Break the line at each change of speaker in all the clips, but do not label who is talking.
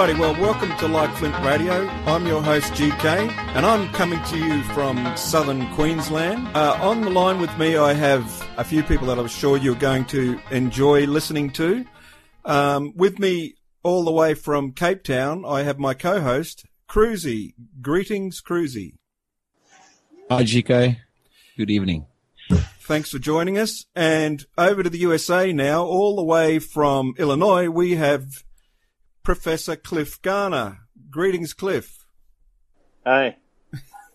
Alrighty, well, welcome to Like Flint Radio. I'm your host, GK, and I'm coming to you from southern Queensland. Uh, on the line with me, I have a few people that I'm sure you're going to enjoy listening to. Um, with me, all the way from Cape Town, I have my co-host, Crusy. Greetings, Crusy.
Hi, GK. Good evening.
Thanks for joining us. And over to the USA now, all the way from Illinois, we have Professor Cliff Garner. Greetings, Cliff.
Hey,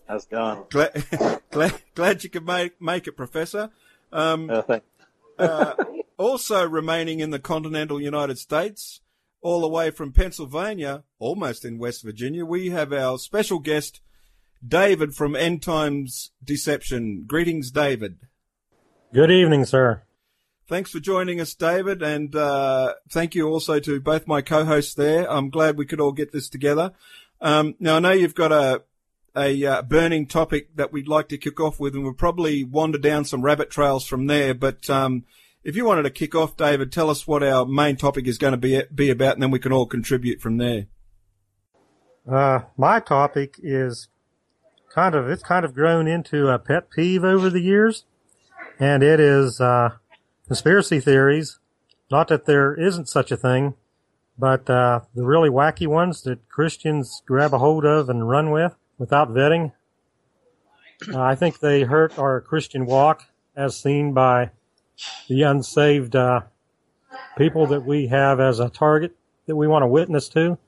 how's it going?
glad, glad, glad you could make, make it, Professor. Um,
uh, thanks.
uh, also remaining in the continental United States, all the way from Pennsylvania, almost in West Virginia, we have our special guest, David from End Times Deception. Greetings, David.
Good evening, sir.
Thanks for joining us, David, and uh, thank you also to both my co-hosts there. I'm glad we could all get this together. Um, now I know you've got a a uh, burning topic that we'd like to kick off with, and we'll probably wander down some rabbit trails from there. But um, if you wanted to kick off, David, tell us what our main topic is going to be be about, and then we can all contribute from there.
Uh, my topic is kind of it's kind of grown into a pet peeve over the years, and it is uh, conspiracy theories. Not that there isn't such a thing, but uh, the really wacky ones that Christians grab a hold of and run with without vetting. Uh, I think they hurt our Christian walk, as seen by the unsaved uh, people that we have as a target that we want to witness to.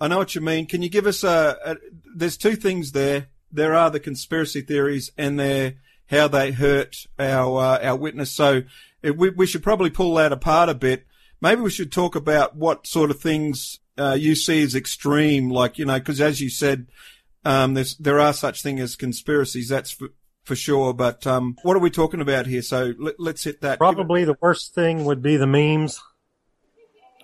I know what you mean. Can you give us a, a there's two things there. There are the conspiracy theories and there how they hurt our uh, our witness. So it, we we should probably pull that apart a bit. Maybe we should talk about what sort of things uh, you see as extreme, like you know, because as you said, um, there's there are such things as conspiracies. That's for, for sure. But um, what are we talking about here? So let, us hit that.
Probably the worst thing would be the memes.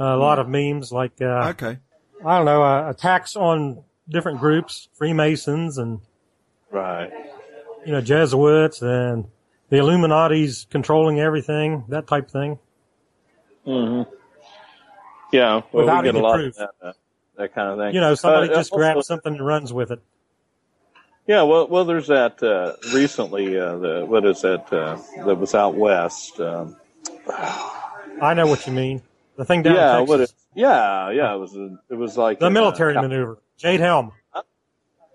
a lot of memes, like uh,
okay,
I don't know, uh, attacks on different groups, Freemasons and
right
you know, Jesuits and the Illuminati's controlling everything, that type thing.
Mm-hmm. Yeah, well,
Without
we get a lot
proof.
of that, uh, that kind of thing.
You know, somebody
Uh,
just
also-
grabs something and runs with it.
Yeah, well, well, there's that uh, recently. Uh, the what is that uh, that was out west? Um,
I know what you mean. The thing down
yeah, what
Texas.
it, yeah, yeah. It was a, it was like
the military maneuver. Jade Helm.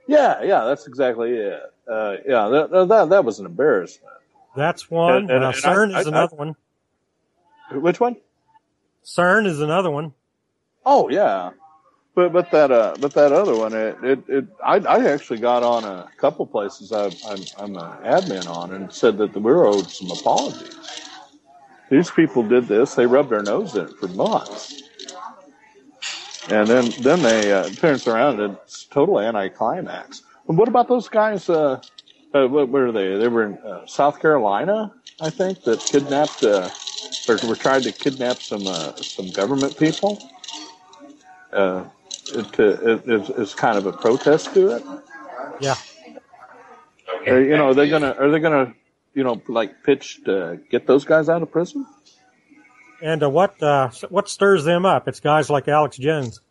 Yeah, yeah, that's exactly it. Uh, yeah, that, that that was an embarrassment.
That's one.
And- and-
uh,
and
CERN
I-
is
I-
another one.
Which one?
CERN is another one.
Oh yeah, but but that uh but that other one it it, it I I actually got on a couple places I, I'm I'm an admin on and said that we were owed some apologies. These people did this; they rubbed their nose in it for months, and then then they uh, turns around and it's total anticlimax. And what about those guys? Uh, uh what were they? They were in uh, South Carolina, I think, that kidnapped uh, or were trying to kidnap some uh, some government people uh, it, it, it's, it's kind of a protest to it.
Yeah.
Are, you know, are they gonna are they gonna you know like pitch to get those guys out of prison?
And uh, what uh, what stirs them up? It's guys like Alex Jones.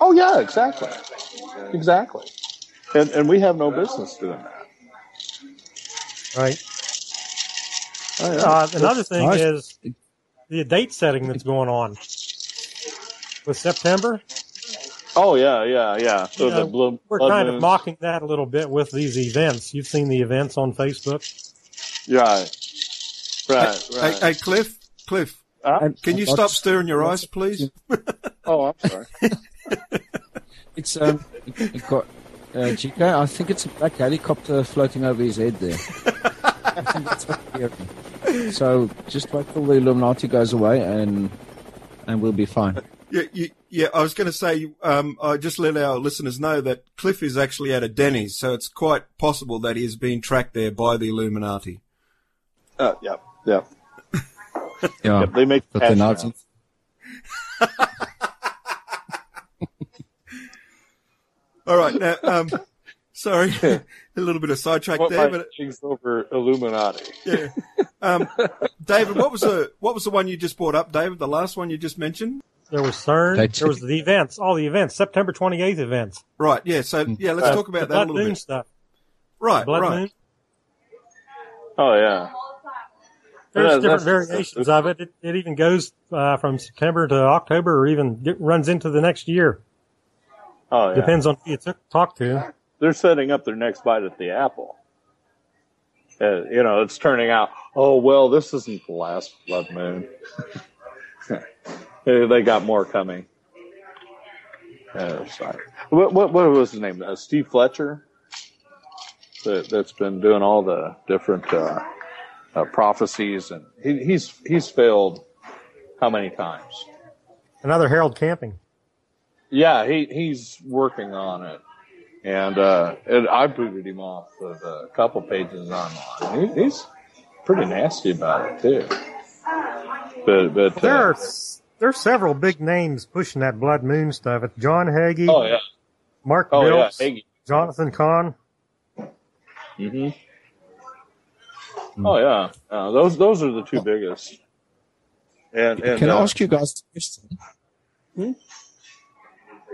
Oh yeah, exactly, exactly. And and we have no business doing that.
Right.
Oh, yeah.
Uh, another thing
Nice.
is the date setting that's going on with September.
oh yeah, yeah, yeah. So
You know,
the blue,
We're
blood
kind of
moons.
mocking that a little bit with these events. You've seen the events on Facebook.
Right, right,
Hey,
right.
hey, Cliff, Cliff,
Huh?
can you stop stirring your eyes, please?
Oh, I'm sorry.
It's um, it, it got uh, GK. I think it's a black helicopter floating over his head there. I think that's what I'm hearing. So just wait till the Illuminati goes away, and and we'll be fine.
Yeah, you, yeah. I was going to say, um, I just let our listeners know that Cliff is actually at a Denny's, so it's quite possible that he is being tracked there by the Illuminati.
Uh, yeah, yeah.
Yeah,
They make
but the
cash
Nazis.
All right, now, um, sorry, a little bit of sidetrack
What
there, but
things over Illuminati?
yeah. Um, David, what was the what was the one you just brought up, David? The last one you just mentioned?
there was CERN, there was the events, all the events, September 28th events.
Right. Yeah. So yeah, let's
Uh,
talk about
the
that a little
Moon
bit.
stuff.
Right.
Blood
right.
Moon.
Oh yeah.
There's
Yeah,
different variations of it. It, it even goes uh, from September to October, or even get, runs into the next year.
Oh yeah.
Depends on who you took, talk to.
They're setting up their next bite at the apple. Uh, you know, it's turning out. Oh well, this isn't the last blood moon. they they got more coming. Uh, sorry. What, what what was his name? Uh, Steve Fletcher. That that's been doing all the different uh, uh, prophecies, and he, he's he's failed how many times?
Another Harold Camping.
Yeah, he he's working on it, and uh, and I booted him off of a couple pages online. He, he's pretty nasty about it too. But but
There
uh,
are s- there's several big names pushing that Blood Moon stuff. It's John Hagee,
oh yeah,
Mark
oh yeah,
Biltz,
Hagee.
Jonathan Cahn.
hmm Oh yeah, uh, those those are the two biggest. And and
Can I
uh,
ask you guys a question?
Hmm?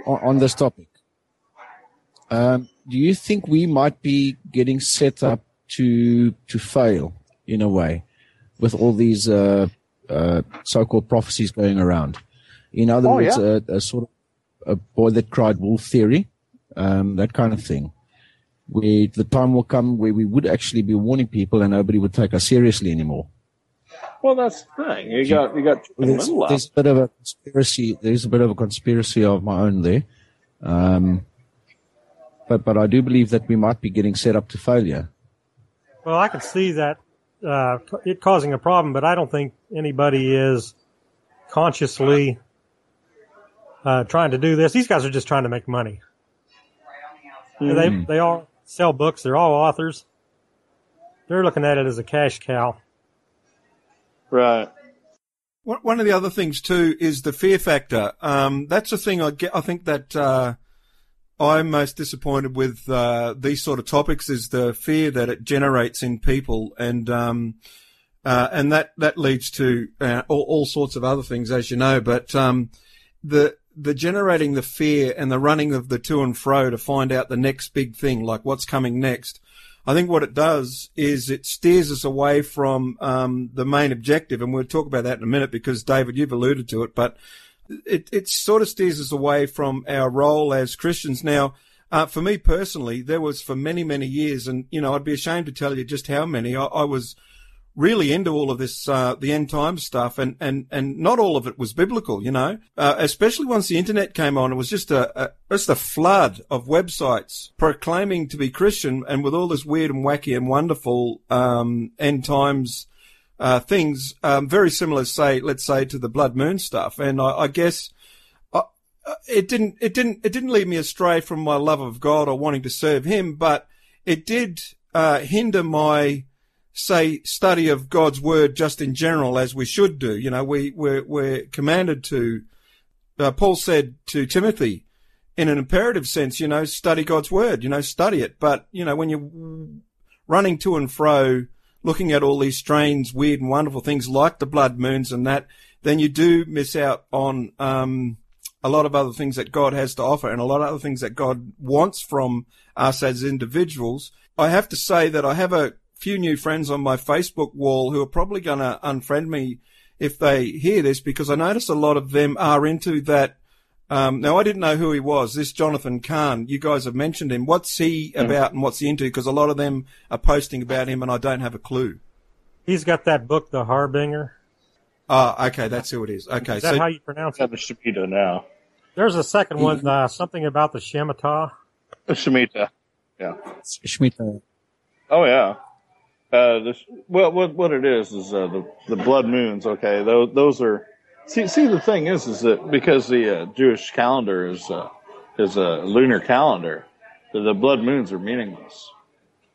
On, on this topic? Um, do you think we might be getting set up to to fail in a way with all these uh, uh, so-called prophecies going around? In other
Oh,
words,
yeah.
a, a sort of a boy that cried wolf theory, um, that kind of thing. Where the time will come where we would actually be warning people and nobody would take us seriously anymore.
Well, that's the thing. You got you got chicken
there's,
little
there's a bit of a conspiracy. There's a bit of a conspiracy of my own there, um, but but I do believe that we might be getting set up to failure.
Well, I can see that uh, it causing a problem, but I don't think anybody is consciously uh, trying to do this. These guys are just trying to make money. They they all sell books. They're all authors. They're looking at it as a cash cow.
Right.
One of the other things too is the fear factor. Um, that's a thing I get. I think that uh, I'm most disappointed with uh, these sort of topics is the fear that it generates in people, and um, uh, and that that leads to uh, all, all sorts of other things, as you know. But um, the the generating the fear and the running of the to and fro to find out the next big thing, like what's coming next. I think what it does is it steers us away from um, the main objective, and we'll talk about that in a minute because David, you've alluded to it, but it it sort of steers us away from our role as Christians. Now, uh, for me personally, there was for many many years, and you know, I'd be ashamed to tell you just how many. I, I was really into all of this, uh, the end time stuff, and, and, and not all of it was biblical, you know, uh, especially once the internet came on, it was just a, a, just a flood of websites proclaiming to be Christian and with all this weird and wacky and wonderful, um, end times, uh, things, um, very similar, say, let's say to the blood moon stuff. And I, I guess, uh, it didn't, it didn't, it didn't lead me astray from my love of God or wanting to serve Him, but it did, uh, hinder my, say study of God's word just in general as we should do. You know, we we're, we're commanded to. Uh, Paul said to Timothy, in an imperative sense, you know, study God's word. You know, study it. But you know, when you're running to and fro, looking at all these strange, weird, and wonderful things like the blood moons and that, then you do miss out on um, a lot of other things that God has to offer and a lot of other things that God wants from us as individuals. I have to say that I have a few new friends on my Facebook wall who are probably going to unfriend me if they hear this because I notice a lot of them are into that. Um, now I didn't know who he was. This Jonathan Cahn, you guys have mentioned him. What's he about and what's he into? Because a lot of them are posting about him and I don't have a clue.
He's got that book, The Harbinger.
Ah, okay, that's who it is. Okay,
Is that
so
how you pronounce
Got
it?
the Shemitah now.
There's a second one, uh, something about the Shemitah.
The Shemitah. Yeah.
Shemitah.
Oh yeah. Uh, well, what what it is is uh, the the blood moons. Okay, those those are. See, see, the thing is, is that because the uh, Jewish calendar is uh, is a lunar calendar, the, blood moons are meaningless,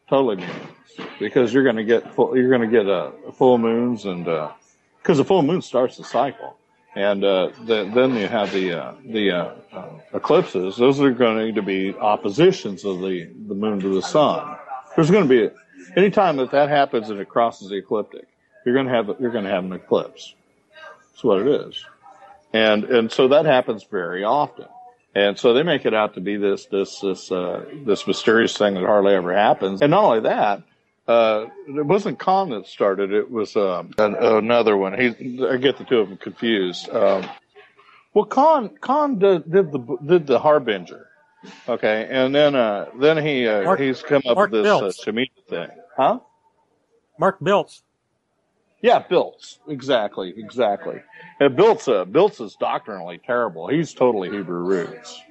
totally meaningless. Because you're going to get full, you're going to get uh, full moons, and because the full moon starts the cycle, and uh, the, then you have the uh, the uh, uh, eclipses. Those are going to be oppositions of the the moon to the sun. There's going to be anytime that that happens and it crosses the ecliptic, you're going to have you're going to have an eclipse. That's what it is. and and so that happens very often. And so they make it out to be this this this uh, this mysterious thing that hardly ever happens. And not only that, uh, it wasn't Cahn that started. It was um, an, another one. He I get the two of them confused. Um, well, Cahn Cahn did, did the did the Harbinger, okay, and then uh, then he uh, he's come up
Mark
with this uh, Shemitah thing, huh?
Mark Biltz.
Yeah, Biltz. Exactly, exactly. And Biltz, uh, Biltz is doctrinally terrible. He's totally Hebrew roots.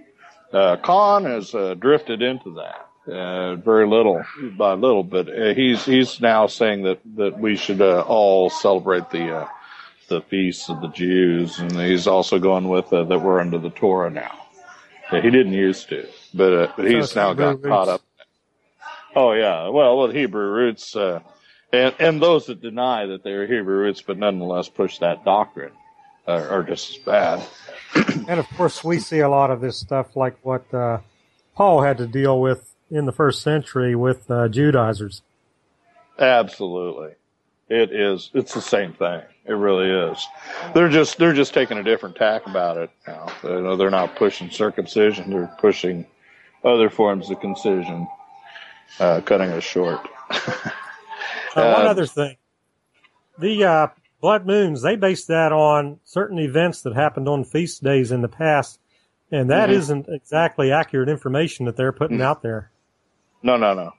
Uh, Cahn has uh, drifted into that. Uh, very little by little, but uh, he's he's now saying that that we should uh, all celebrate the uh, the feasts of the Jews, and he's also going with uh, that we're under the Torah now. Yeah, he didn't used to, but uh, but he's now got caught up. Oh yeah, well, with Hebrew roots, uh, and and those that deny that they're Hebrew roots, but nonetheless push that doctrine, are, are just as bad.
And of course, we see a lot of this stuff like what uh, Paul had to deal with in the first century with uh, Judaizers.
Absolutely, it is. It's the same thing. It really is. They're just they're just taking a different tack about it now. You know, they're not pushing circumcision. They're pushing other forms of concision, uh, cutting us short.
Uh, one
Uh,
other thing, the uh, blood moons they base that on certain events that happened on feast days in the past, and that
Mhm.
not exactly accurate information that they're putting
Mm.
out there.
No, no, no.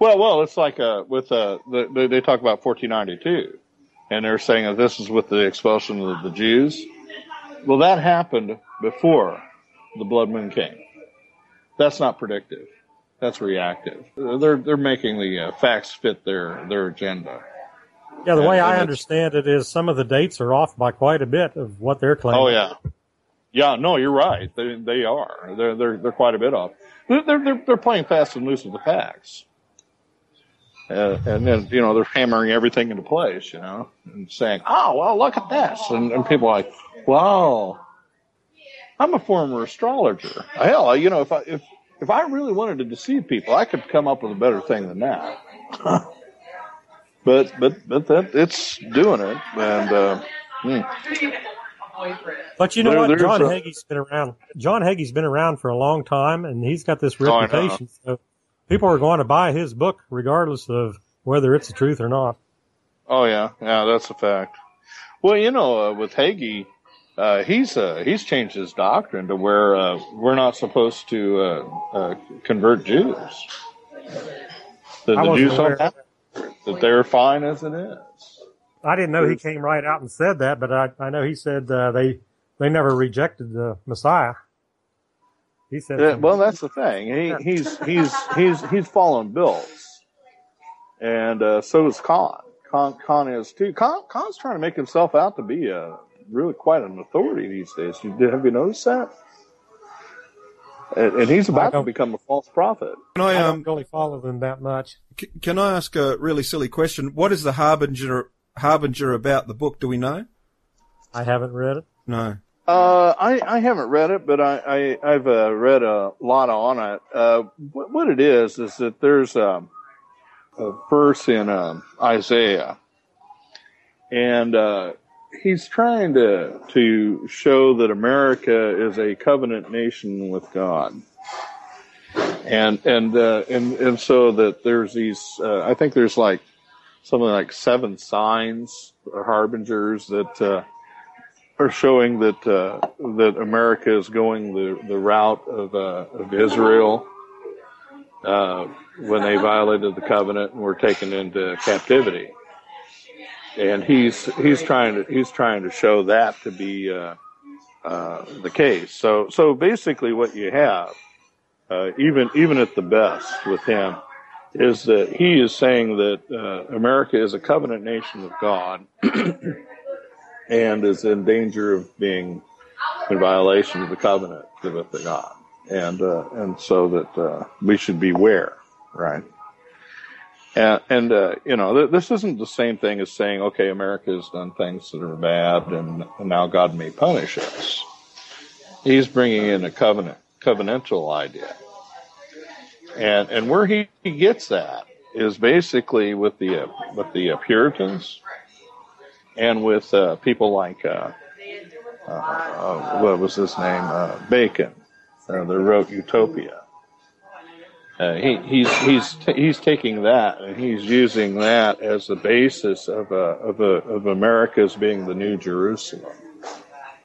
Well, well, it's like uh, with uh, the, they, they talk about 1492, and they're saying that this is with the expulsion of the Jews. Well, that happened before the blood moon came. That's not predictive. That's reactive. They're they're making the uh, facts fit their their agenda.
Yeah, the
And-
way
and
I understand it is some of the dates are off by quite a bit of what they're claiming.
Oh yeah, yeah. No, you're right. They they are. They're they're they're quite a bit off. They're they're they're playing fast and loose with the facts. Uh, and then you know they're hammering everything into place, you know, and saying, "Oh, well, look at this," and, and people are like, "Wow, I'm a former astrologer. Hell, you know, if I if if I really wanted to deceive people, I could come up with a better thing than that." but but but that it's doing it, and uh, hmm.
But you know
There-
what? John
a-
Hagee's been around. John Hagee's been around for a long time, and he's got this
Oh,
reputation. so people are going to buy his book regardless of whether it's the truth or not.
Oh yeah, yeah, that's a fact. Well, you know, uh, with Hagee, uh, he's uh, he's changed his doctrine to where uh, we're not supposed to uh, uh, convert Jews. That the Jews
aware
don't that they're fine as it is.
I didn't know he came right out and said that, but I, I know he said uh, they they never rejected the Messiah. He said,
Yeah, well, that's the thing. He, he's he's he's he's following Biltz, and uh, so is Cahn. Cahn Cahn is too. Cahn Cahn's trying to make himself out to be a really quite an authority these days. Have you noticed that? And, and he's about to become a false prophet.
Can I,
I
um,
don't really follow them that much.
c- can I ask a really silly question? What is the harbinger harbinger about the book? Do we know?
I haven't read it.
No.
Uh, I, I haven't read it, but I, I I've uh, read a lot on it. Uh, what, what it is is that there's um, a verse in um, Isaiah, and uh, he's trying to to show that America is a covenant nation with God, and and uh, and and so that there's these. Uh, I think there's like something like seven signs or harbingers that. Uh, are showing that uh, that America is going the the route of uh, of Israel uh, when they violated the covenant and were taken into captivity. And he's he's trying to he's trying to show that to be uh, uh, the case. So so basically, what you have, uh, even even at the best with him, is that he is saying that uh, America is a covenant nation of God. and is in danger of being in violation of the covenant with the God, and uh, and so that uh, we should beware, right? And, and uh, you know, th- this isn't the same thing as saying, okay, America has done things that are bad, and, and now God may punish us. He's bringing in a covenant, covenantal idea, and and where he, he gets that is basically with the uh, with the uh, Puritans and with uh, people like uh, uh, what was his name? Bacon, that wrote Utopia. Uh, he, he's he's he's taking that and he's using that as the basis of a, of a, of America's being the new Jerusalem.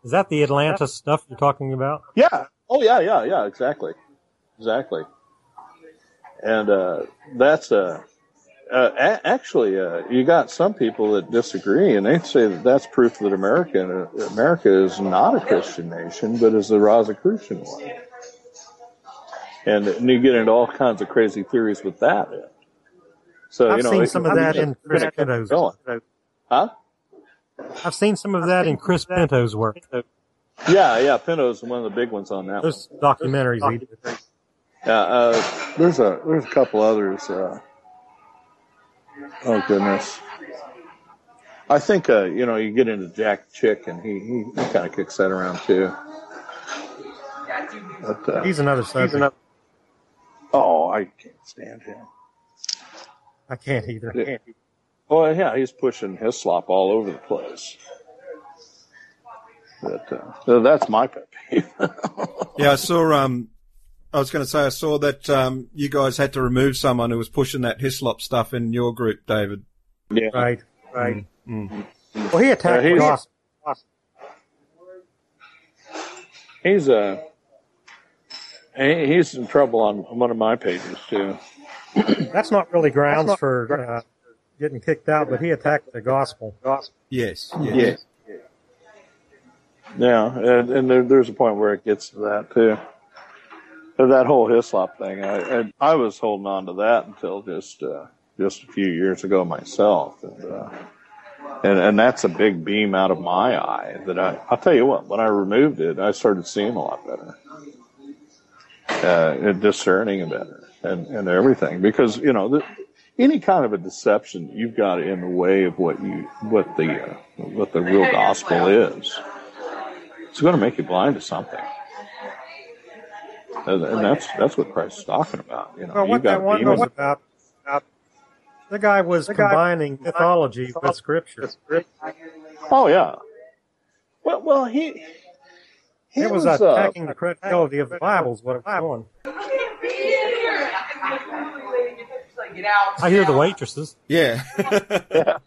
Is that the Atlantis stuff you're talking about?
Yeah. Oh yeah, yeah, yeah. Exactly, exactly. And uh, that's uh, uh, a- actually uh, you got some people that disagree, and they say that that's proof that America America is not a Christian nation, but is a Rosicrucian one. And, and you get into all kinds of crazy theories with that. So
I've
you know,
seen some of that in Chris Pinto's.
going. Huh?
I've seen some of that in Chris Pinto's work.
Yeah, yeah. Pinto's one of the big ones on that. one.
Those documentaries he did.
Yeah, uh, there's a there's a couple others. Uh, oh goodness, I think uh, you know you get into Jack Chick and he he, he kind of kicks that around too. But, uh,
He's another subject.
Oh, I can't stand him.
I can't either.
Oh yeah, he's pushing his slop all over the place. But uh, that's my pet peeve.
Yeah, I saw. Um, I was going to say I saw that um, you guys had to remove someone who was pushing that Hislop stuff in your group, David.
yeah,
Right, right.
Mm.
Well, he attacked
Yeah,
the
he's-
gospel.
he's uh, he- he's in trouble on one of my pages too.
That's not really grounds for uh, getting kicked out, but he attacked the gospel.
Yes, yes.
Yeah, and, and there, there's a point where it gets to that too. That whole Hislop thing, I, I, I was holding on to that until just uh, just a few years ago myself, and, uh, and and that's a big beam out of my eye. That I, I'll tell you what, when I removed it, I started seeing a lot better, uh, and discerning better, and and everything because you know the, any kind of a deception you've got in the way of what you what the uh, what the real gospel is it's going to make you blind to something. And, and that's that's what Christ is talking about. You know,
Well,
you've
what that one was
demons.
about, the guy was combining mythology with scripture.
Oh yeah. Well, well, he. He
It was
uh,
attacking the credibility of the Bible is what it was doing. I hear the waitresses.
Yeah.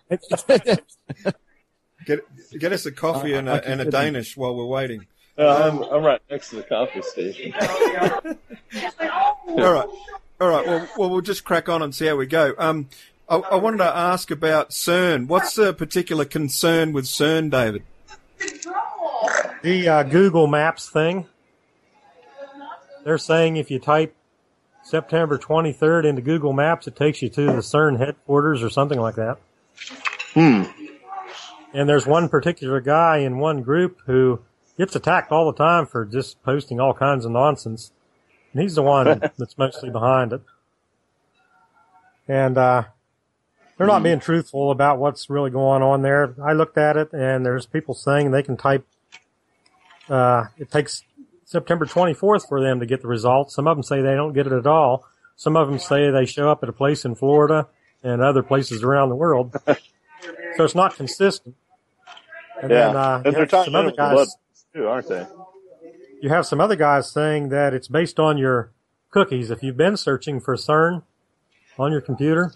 get get us a coffee and a, and a Danish while we're waiting.
uh, I'm, I'm right next to the coffee station.
All right, all right. Well, well, we'll just crack on and see how we go. Um, I, I wanted to ask about CERN. What's the particular concern with CERN, David?
The uh, Google Maps thing. They're saying if you type September 23rd into Google Maps, it takes you to the CERN headquarters or something like that.
Hmm.
And there's one particular guy in one group who gets attacked all the time for just posting all kinds of nonsense. And he's the one that's mostly behind it. And, uh, they're not being truthful about what's really going on there. I looked at it and there's people saying they can type, uh, it takes September 24th for them to get the results. Some of them say they don't get it at all. Some of them say they show up at a place in Florida and other places around the world. so it's not consistent. And
Yeah,
then, uh,
and
you
they're
have
talking
some other
about blood
guys,
too, aren't they?
you have some other guys saying that it's based on your cookies. If you've been searching for CERN on your computer,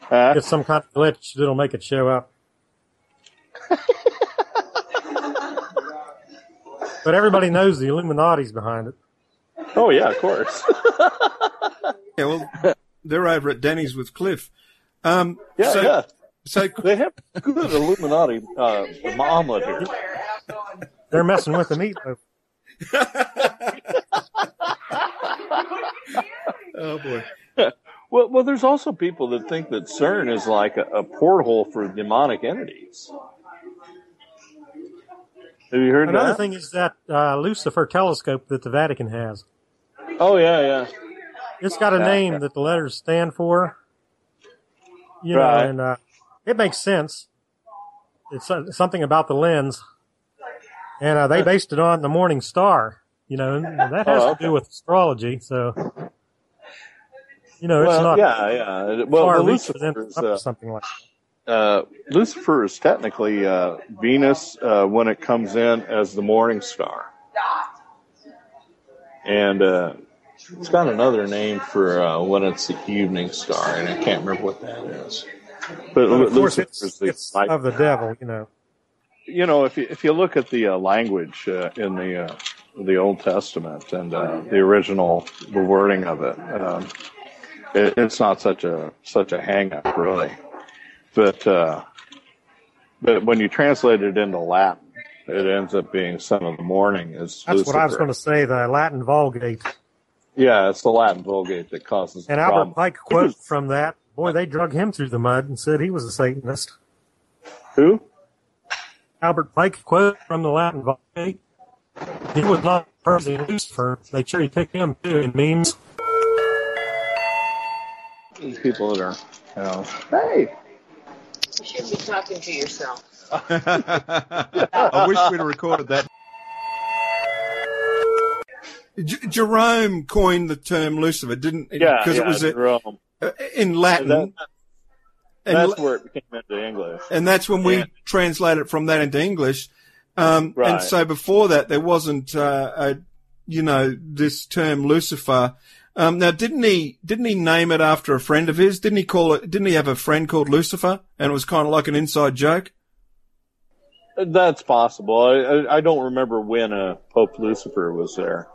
Huh?
it's some kind of glitch that'll make it show up. but everybody knows the Illuminati's behind it.
Oh yeah, of course.
Yeah, well, they're over at Denny's with Cliff. Um,
Yeah,
so,
yeah.
so
They have good Illuminati uh, omelet here.
They're messing with the meatloaf.
oh boy.
Well, well, there's also people that think that CERN is like a, a porthole for demonic entities. Have you heard
Another
that?
thing is that uh, Lucifer telescope that the Vatican has.
Oh yeah, yeah.
It's got a
Yeah.
name that the letters stand for. You
Right.
know, and uh, it makes sense. It's uh, something about the lens, and uh, they based it on the morning star. You know, and that has
Oh,
to do with astrology. So, you know, it's
well,
not
yeah, yeah. Well,
far
the
reach for them to
Lucifer's,
come up
uh,
something like
uh, Lucifer is technically uh, Venus uh, when it comes in as the morning star, and uh, it's got another name for uh, when it's the evening star, and I can't remember what that is. But,
But of course,
Lucifer
it's,
is the
it's
light-
of the devil, you know.
you know, if you if you look at the uh, language uh, in the uh, the Old Testament and uh, the original the wording of it, um, it, it's not such a such a hang up really. But uh, but when you translate it into Latin, it ends up being son of the morning. Is
That's what I was going to say. The Latin Vulgate
Yeah, it's the Latin Vulgate that causes the
and Albert
problem.
Pike quote from that. Boy, they drug him through the mud and said he was a Satanist.
Who?
Albert Pike quote from the Latin Vulgate. He was not Percy Lucifer. They cherry pick him too in memes.
These people that are, you know, hey,
You should be talking to yourself.
I wish we'd recorded that. J- Jerome coined the term Lucifer, didn't?
yeah,
because
yeah,
it was a,
Jerome.
in Latin,
That-
and,
that's where it became into English.
and that's when we
Yeah.
translated from that into English. Um,
Right.
And so before that, there wasn't, uh, a, you know, this term Lucifer. Um, now, didn't he? Didn't he name it after a friend of his? Didn't he call it? Didn't he have a friend called Lucifer? And it was kind of like an inside joke.
That's possible. I, I, don't remember when uh, Pope Lucifer was there,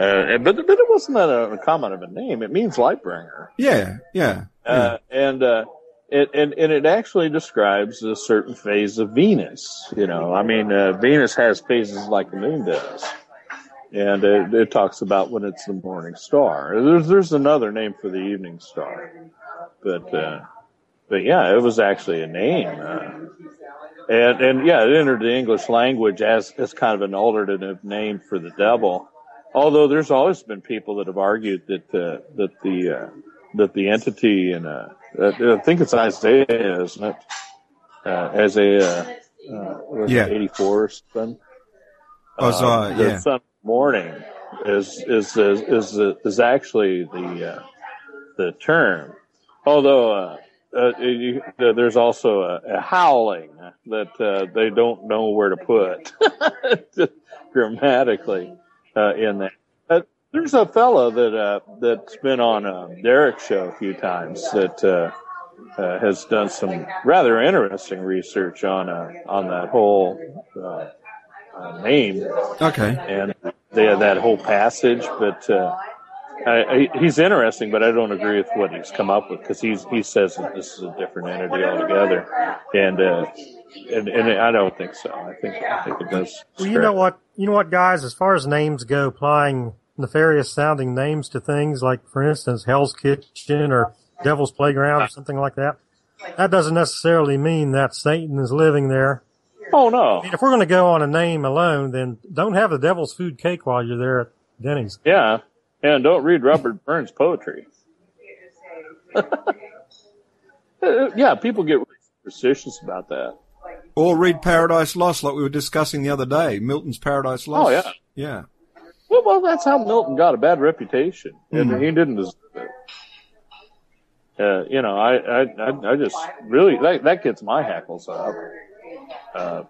uh, but but it wasn't that a, common of a name. It means light bringer,
Yeah, yeah. yeah.
uh, and uh, it and, and it actually describes a certain phase of Venus. You know, I mean, uh, Venus has phases like the moon does, and it, it talks about when it's the morning star. There's there's another name for the evening star, but uh, but yeah, it was actually a name. Uh, and and yeah, it entered the English language as as kind of an alternative name for the devil. Although there's always been people that have argued that uh, that the uh, that the entity in uh, I think it's Isaiah, isn't it? Uh, Isaiah, uh,
Yeah.
84 or something. Uh, the
yeah.
son morning is is is is, is actually the uh, the term. Although uh, uh, you, uh, there's also a, a howling that uh, they don't know where to put grammatically uh, in that. Uh, there's a fellow that uh, that's been on uh, Derek's show a few times that uh, uh, has done some rather interesting research on uh, on that whole uh, uh, name
Okay.
and had that whole passage. But uh, I, I, he's interesting, but I don't agree with what he's come up with because he's he says that this is a different entity altogether, and uh, and and I don't think so. I think I think it does.
Well, you know what? You know what, guys? As far as names go, applying nefarious sounding names to things like, for instance, Hell's Kitchen or Devil's Playground or something like that, that doesn't necessarily mean that Satan is living there.
Oh no,
I mean, if we're going to go on a name alone, then don't have the Devil's Food Cake while you're there at Denny's.
yeah, and don't read Robert Burns poetry. Yeah, people get really superstitious about that.
Or read Paradise Lost, like we were discussing the other day. Milton's Paradise Lost.
Oh, yeah.
Yeah.
Well, well, that's how Milton got a bad reputation, and he didn't deserve it. Uh, you know, I, I, I, I just really that that gets my hackles up, uh,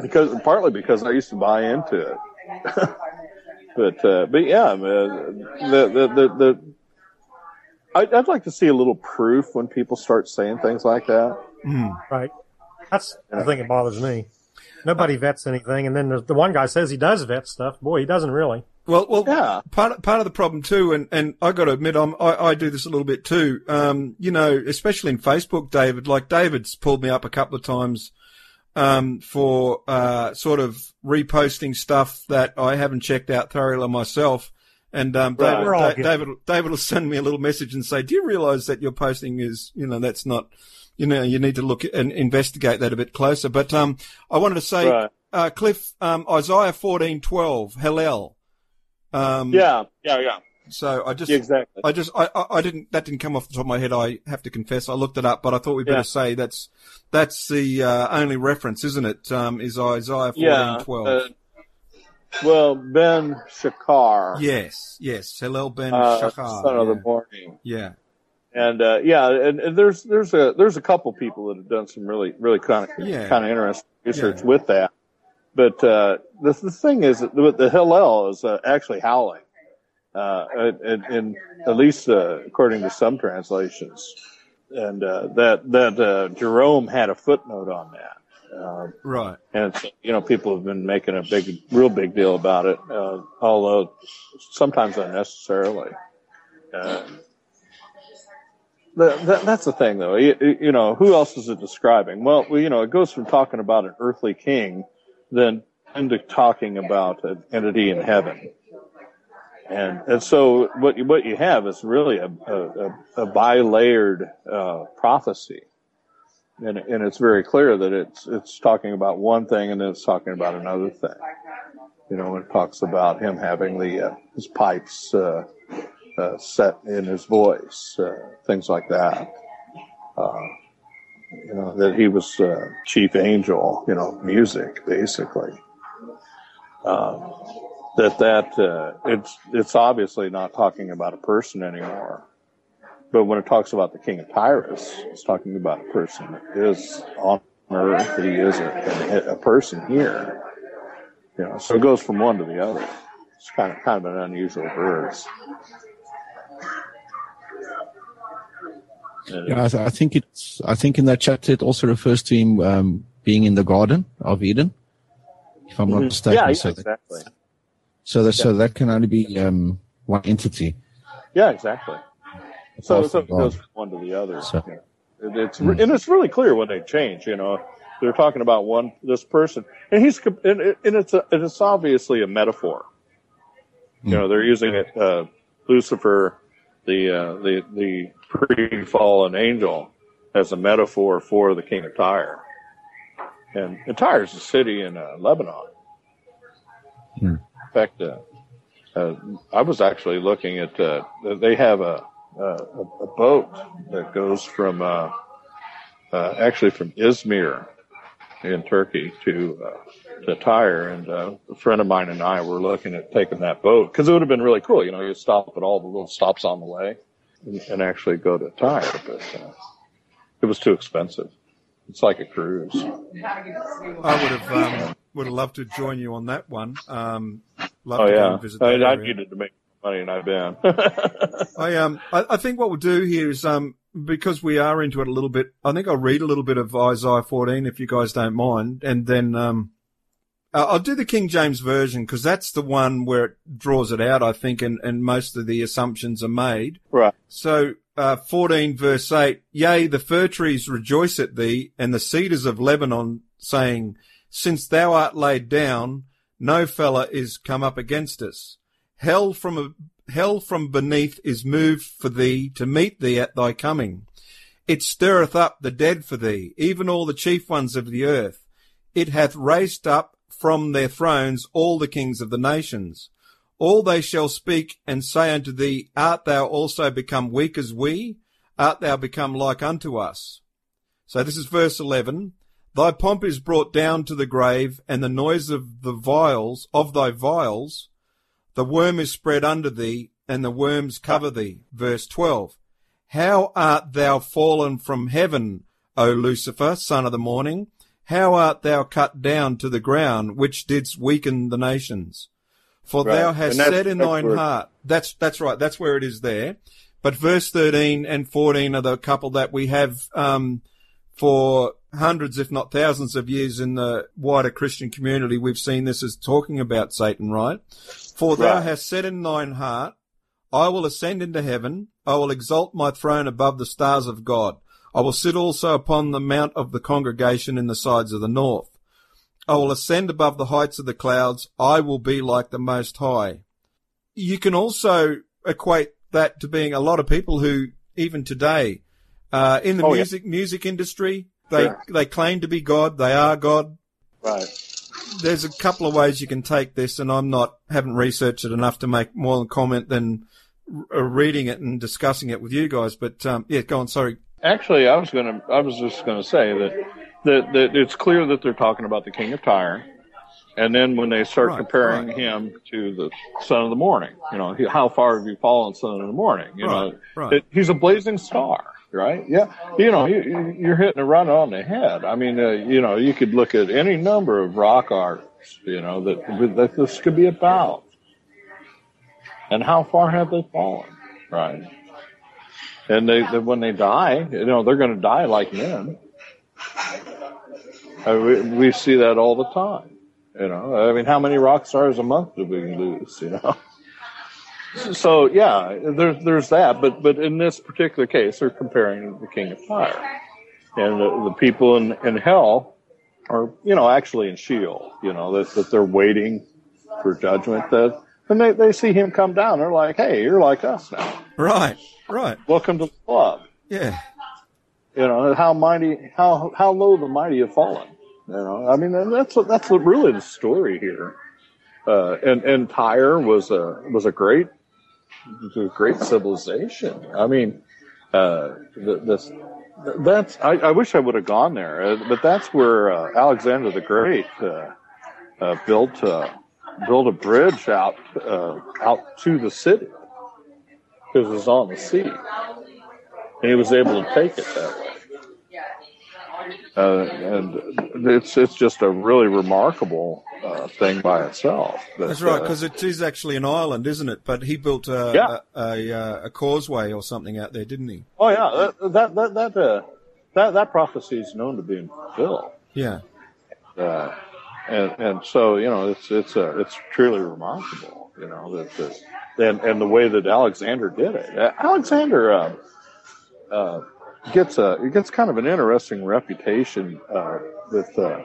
because partly because I used to buy into it, but uh, but yeah, the the the, the I'd, I'd like to see a little proof when people start saying things like that.
Right. That's the thing that bothers me. Nobody vets anything, and then the one guy says he does vet stuff. Boy, he doesn't really.
Well, well,
Yeah.
part part of the problem too, and and I got to admit, I'm, I I do this a little bit too. Um, you know, especially in Facebook, David. Like David's pulled me up a couple of times, um, for uh, sort of reposting stuff that I haven't checked out thoroughly myself. And um,
Right.
David, Da- David, David will send me a little message and say, "Do you realise that your posting is, you know, that's not, you know, you need to look and investigate that a bit closer." But um, I wanted to say,
Right.
uh, Cliff, um, Isaiah fourteen twelve, Hillel. Um,
Yeah, yeah, yeah,
So I just,
exactly.
I just, I, I, I didn't, that didn't come off the top of my head. I have to confess, I looked it up, but I thought we'd better
Yeah.
say that's, that's the uh, only reference, isn't it? Um, is Isaiah fourteen
yeah.
twelve.
uh, well, Ben Shachar.
yes, yes. Hillel ben
uh,
Shachar.
son of the
yeah.
morning.
yeah.
and uh, yeah, and, and there's there's a there's a couple people that have done some really really kind of
Yeah.
kind of interesting research
Yeah.
with that. But uh, the the thing is that the, Hillel is uh, actually howling, uh, at least uh, according to some translations, and uh, that that uh, Jerome had a footnote on that. Uh,
Right.
and you know people have been making a big, real big deal about it, uh, although sometimes unnecessarily. Uh, that, that, that's the thing, though. You, you know, who else is it describing? Well, you know, it goes from talking about an earthly king, then into talking about an entity in heaven. And, and so what you, what you have is really a, a, a, bi-layered, uh, prophecy and and it's very clear that it's it's talking about one thing and then it's talking about another thing. You know, it talks about him having the uh, his pipes uh, uh, set in his voice, uh, things like that. Uh, you know that he was uh, chief angel. You know, music basically. Um, that that uh, it's it's obviously not talking about a person anymore. But when it talks about the king of Tyrus, it's talking about a person that is on earth. He is a, a person here. You know, so it goes from one to the other. It's kind of kind of an unusual verse.
Yeah, I, th- I think it's. I think in that chapter it also refers to him um, being in the Garden of Eden, if I'm not mistaken.
yeah, yeah,
so, that,
exactly.
so that so that can only be um, one entity.
Yeah, exactly. So,
apart
so it goes from one to the other.
So-
It's re- and it's really clear when they change. You know, they're talking about one this person, and he's and, it- and it's a, and it's obviously a metaphor. You know, they're using it. Uh, Lucifer, the uh, the the pre-fallen angel, as a metaphor for the king of Tyre, and, and Tyre is a city in uh, Lebanon.
Hmm.
In fact, uh, uh, I was actually looking at. Uh, they have a a, a boat that goes from uh, uh, actually from Izmir in Turkey to to Tyre, and uh, a friend of mine and I were looking at taking that boat because it would have been really cool. You know, you stop at all the little stops on the way and, and actually go to Tyre, but uh, it was too expensive. It's like a cruise.
I would have um, would have loved to join you on that one. Um, love
Oh yeah,
and visit
I, I needed to make money, and I've been.
I um I, I think what we'll do here is um because we are into it a little bit. I think I'll read a little bit of Isaiah 14 if you guys don't mind, and then um uh, I'll do the King James version because that's the one where it draws it out. I think, and and most of the assumptions are made.
right.
So, uh, 14 verse 8, Yea, the fir trees rejoice at thee, and the cedars of Lebanon, saying, Since thou art laid down, no fella is come up against us. Hell from a, hell from beneath is moved for thee to meet thee at thy coming. It stirreth up the dead for thee, even all the chief ones of the earth. It hath raised up from their thrones all the kings of the nations. All they shall speak and say unto thee, Art thou also become weak as we? Art thou become like unto us? So this is verse 11. Thy pomp is brought down to the grave, and the noise of the viols, of thy viols, the worm is spread under thee, and the worms cover thee. Verse 12. How art thou fallen from heaven, O Lucifer, son of the morning? How art thou cut down to the ground, which didst weaken the nations? For
Right.
thou hast said in thine
where-
heart. That's that's right. That's where it is there. But verse thirteen and fourteen are the couple that we have um, for hundreds, if not thousands, of years in the wider Christian community. We've seen this as talking about Satan, right? For thou
Right.
hast said in thine heart, I will ascend into heaven. I will exalt my throne above the stars of God. I will sit also upon the mount of the congregation in the sides of the north. I will ascend above the heights of the clouds. I will be like the Most High. You can also equate that to being a lot of people who, even today, uh, in the
Oh, yeah.
music music industry, they they claim to be God. They are God.
Right.
There's a couple of ways you can take this, and I'm not haven't researched it enough to make more than comment than r- reading it and discussing it with you guys. But um, yeah, go on. Sorry.
Actually, I was gonna, I was just gonna say that, that, that it's clear that they're talking about the king of Tyre, And then when they start
Right,
comparing
right.
him to the son of the morning, you know, he- how far have you fallen, son of the morning? You
Right,
know, it- he's a blazing star, right? Yeah, you know, you, you're hitting a run on the head. I mean, uh, you know, you could look at any number of rock artists, you know, that that this could be about. And how far have they fallen, right? And they, they when they die, you know, they're going to die like men. We, we see that all the time. You know, I mean, how many rock stars a month do we lose? You know. So yeah, there's there's that, but but in this particular case, they're comparing the King of Tyre, and the, the people in in hell are you know actually in Sheol. You know that that they're waiting for judgment. That and they they see him come down. They're like, hey, you're like us now.
Right, right.
Welcome to the club.
Yeah.
You know how mighty, how how low the mighty have fallen. You know, I mean, that's what that's what really the story here. Uh, and and Tyre was a was a great a great civilization. I mean, uh, th- this that's I, I wish I would have gone there, uh, but that's where uh, Alexander the Great uh, uh, built uh, built a bridge out uh, out to the city because it was on the sea and he was able to take it that way. Uh, and it's it's just a really remarkable uh, thing by itself. That,
That's right,
uh,
because it is actually an island, isn't it? But he built a,
Yeah.
a, a, uh, a causeway or something out there, didn't he?
oh yeah, that that that that, uh, that that prophecy is known to be fulfilled.
Yeah.
Uh, and and so you know it's it's uh, it's truly remarkable. You know that, that and and the way that Alexander did it. Uh, Alexander uh, uh, gets a he gets kind of an interesting reputation uh, with uh,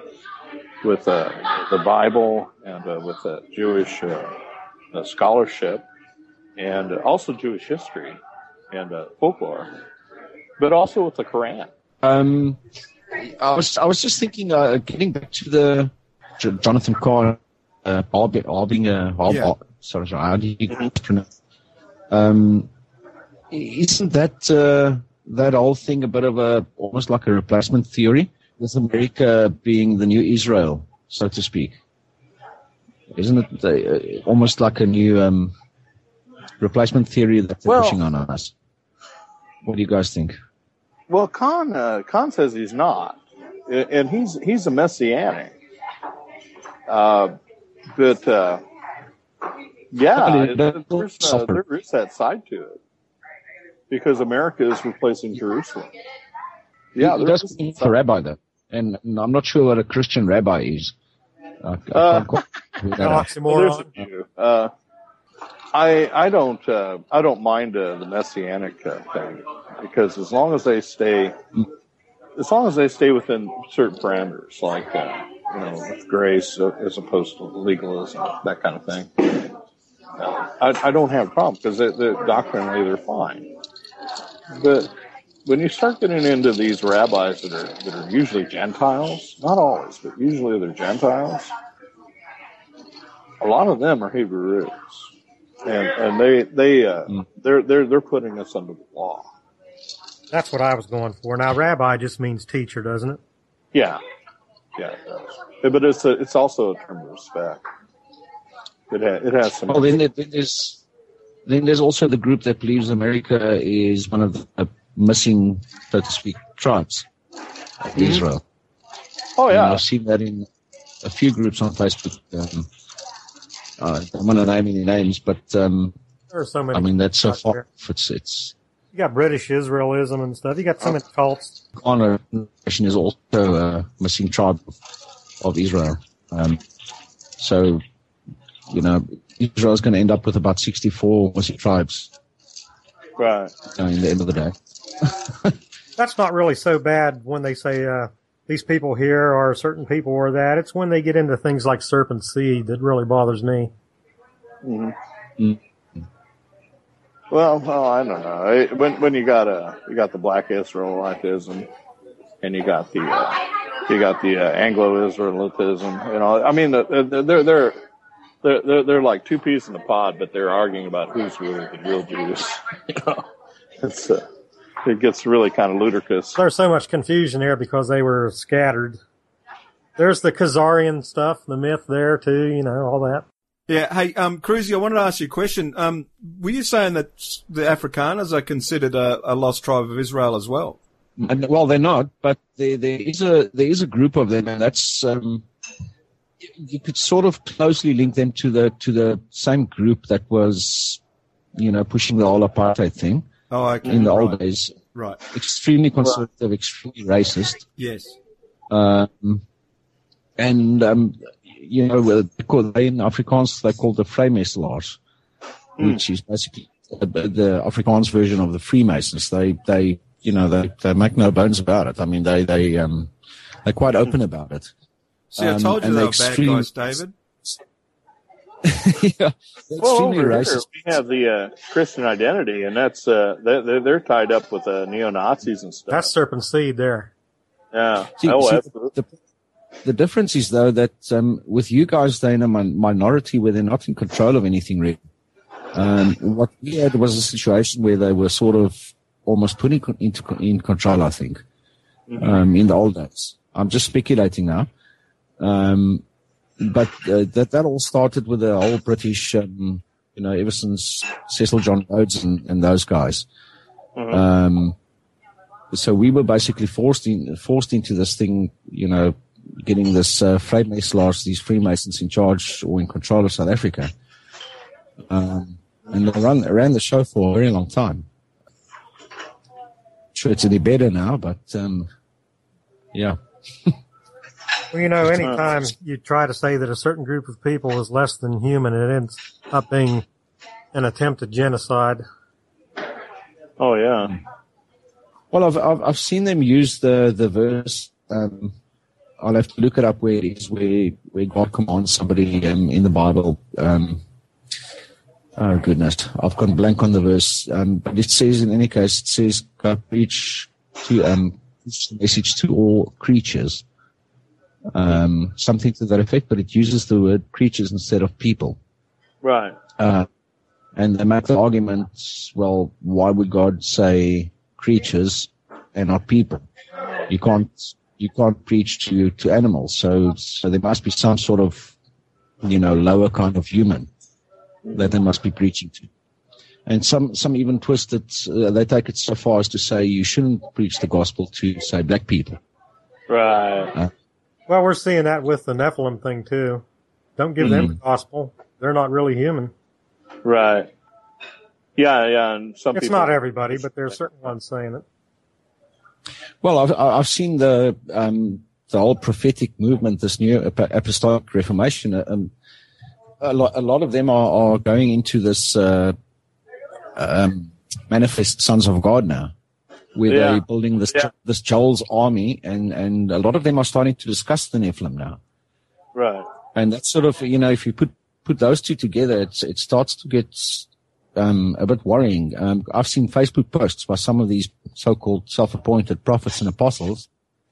with uh, the Bible and uh, with uh, Jewish uh, uh, scholarship and also Jewish history and uh, folklore, but also with the Quran.
Um, I was I was just thinking, uh, getting back to the Jonathan Cahn, uh, Albi- Albinger, Al-
Yeah.
Sorry, sorry, how do you pronounce? Um, isn't that uh, that whole thing a bit of a almost like a replacement theory with America being the new Israel, so to speak? Isn't it uh, almost like a new um, replacement theory that they're
Well-
pushing on us? What do you guys think?
Well, Cahn uh, Cahn says he's not, and he's he's a messianic. Uh, but uh, yeah,
Yeah,
it, there's, uh, there is that side to it because America is replacing Jerusalem. Yeah,
it
there
does
is
mean
that
for rabbi though, and I'm not sure what a Christian rabbi is. I, I
Uh,
can't quite figure that out.
Well, there's a few. Uh, I I don't uh, I don't mind uh, the messianic uh, thing because as long as they stay, as long as they stay within certain parameters, like uh, you know, with grace as opposed to legalism, that kind of thing, uh, I, I don't have a problem because they, they, doctrinally they're fine. But when you start getting into these rabbis that are that are usually Gentiles, not always, but usually they're Gentiles a lot of them are Hebrew roots, and and they they uh, they're they're they're putting us under the law.
That's what I was going for. Now, rabbi just means teacher, doesn't it?
Yeah, yeah, it but it's a, it's also a term of respect. It ha- it has some.
Well, then, then there's then there's also the group that believes America is one of the uh, missing, so to speak, tribes of Israel.
oh
And
yeah,
I've seen that in a few groups on Facebook. Um, uh, I don't want to name any names, but um,
There are so many.
I mean that's so
out
far.
there.
It's it's
You got British Israelism and stuff. You got so many cults.
Honor nation is also a missing tribe of, of Israel. Um, so, you know, Israel's going to end up with about 64 missing tribes
right.
in the end of the day.
That's not really so bad when they say uh, these people here are certain people or that. It's when they get into things like serpent seed that really bothers me.
Well, well, I don't know. I- When when you got uh, you got the Black Israelitism, and you got the uh, you got the uh, Anglo Israelitism. You know, I mean, the- the- they're they're they're they're they're like two peas in a pod, but they're arguing about who's really the real Jews. It's uh, it gets really kind of ludicrous.
There's so much confusion here because they were scattered. there's the Khazarian stuff, the myth there too. You know all that.
Yeah. Hey, um, Crusy, I wanted to ask you a question. Um, were you saying that the Afrikaners are considered a, a lost tribe of Israel as well?
And, well, they're not, but there, there is a there is a group of them, and that's um, you- could sort of closely link them to the to the same group that was, you know, pushing the whole apartheid thing
Oh, okay.
in the
right.
old days.
Right.
Extremely conservative, extremely racist.
Yes.
Um, and, um, you know, because they in Afrikaans, they call the Vrymesselaars, which is basically the Afrikaans version of the Freemasons. They, they, you know, they, they make no bones about it. I mean, they, they, um, they're quite open about it.
See, I
Um,
told you they
the
were bad guys, David.
yeah,
Well,
extremely
over here
racist.
we have the uh, Christian identity, and that's uh, they're, they're- they're tied up with uh, neo Nazis and stuff.
That's serpent seed there.
yeah.
See-
oh,
see,
absolutely.
the, the difference is though that um, with you guys, they're in a min- minority where they're not in control of anything really. Um, what we had was a situation where they were sort of almost putting con- into in control. I think um, in the old days. I'm just speculating now. Um, but uh, that that all started with the whole British, um, you know, ever since Cecil John Rhodes and, and those guys. Um, so we were basically forced in, forced into this thing, you know, getting this uh, Freemasons, these Freemasons in charge or in control of South Africa. Um, and they run, ran the show for a very long time. Sure, it's any better now, but um, yeah.
Well, you know, anytime you try to say that a certain group of people is less than human, it ends up being an attempt at genocide.
Oh yeah.
Well, I've, I've I've seen them use the the verse. Um, I'll have to look it up where it is, where where God commands somebody um, in the Bible. Um, oh goodness, I've gone blank on the verse. Um, but it says in any case, it says God preach to um message to all creatures. Um, something to that effect, but it uses the word creatures instead of people.
Right.
Uh, and they make the argument, well, why would God say creatures and not people? You can't, you can't preach to, to animals. So, so there must be some sort of, you know, lower kind of human that they must be preaching to. And some, some even twist it, uh, they take it so far as to say you shouldn't preach the gospel to, say, black people.
Right.
Well, we're seeing that with the Nephilim thing too. Don't give them the gospel. They're not really human.
Right. Yeah, yeah, and some
It's
people.
not everybody, but there are certain ones saying it.
Well, I've I've seen the um, the whole prophetic movement, this new apostolic reformation. uh, Um, a lot a lot of them are, are going into this uh, um, manifest sons of God now, where
Yeah.
they're building this
Yeah.
this Joel's army, and and a lot of them are starting to discuss the Nephilim now.
Right.
And that's sort of, you know, if you put, put those two together, it's, it starts to get, um, a bit worrying. Um, I've seen Facebook posts by some of these so-called self-appointed prophets and apostles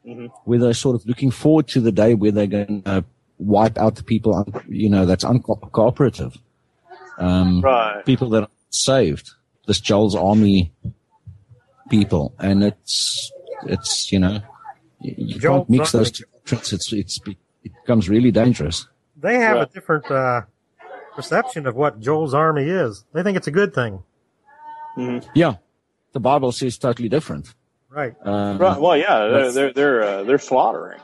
Mhm.
where they're sort of looking forward to the day where they're going to wipe out the people, un- you know, that's uncooperative. Um,
Right.
people that are saved, this Joel's army people. And it's, it's, you know, you, you
Joel's
can't mix those two doctrines. It's, it's, it becomes really dangerous.
They have
Right.
a different uh, perception of what Joel's army is. They think it's a good thing.
Yeah, the Bible says totally different.
Right.
Um,
Right. Well, yeah, they're they're they're, uh, they're slaughtering.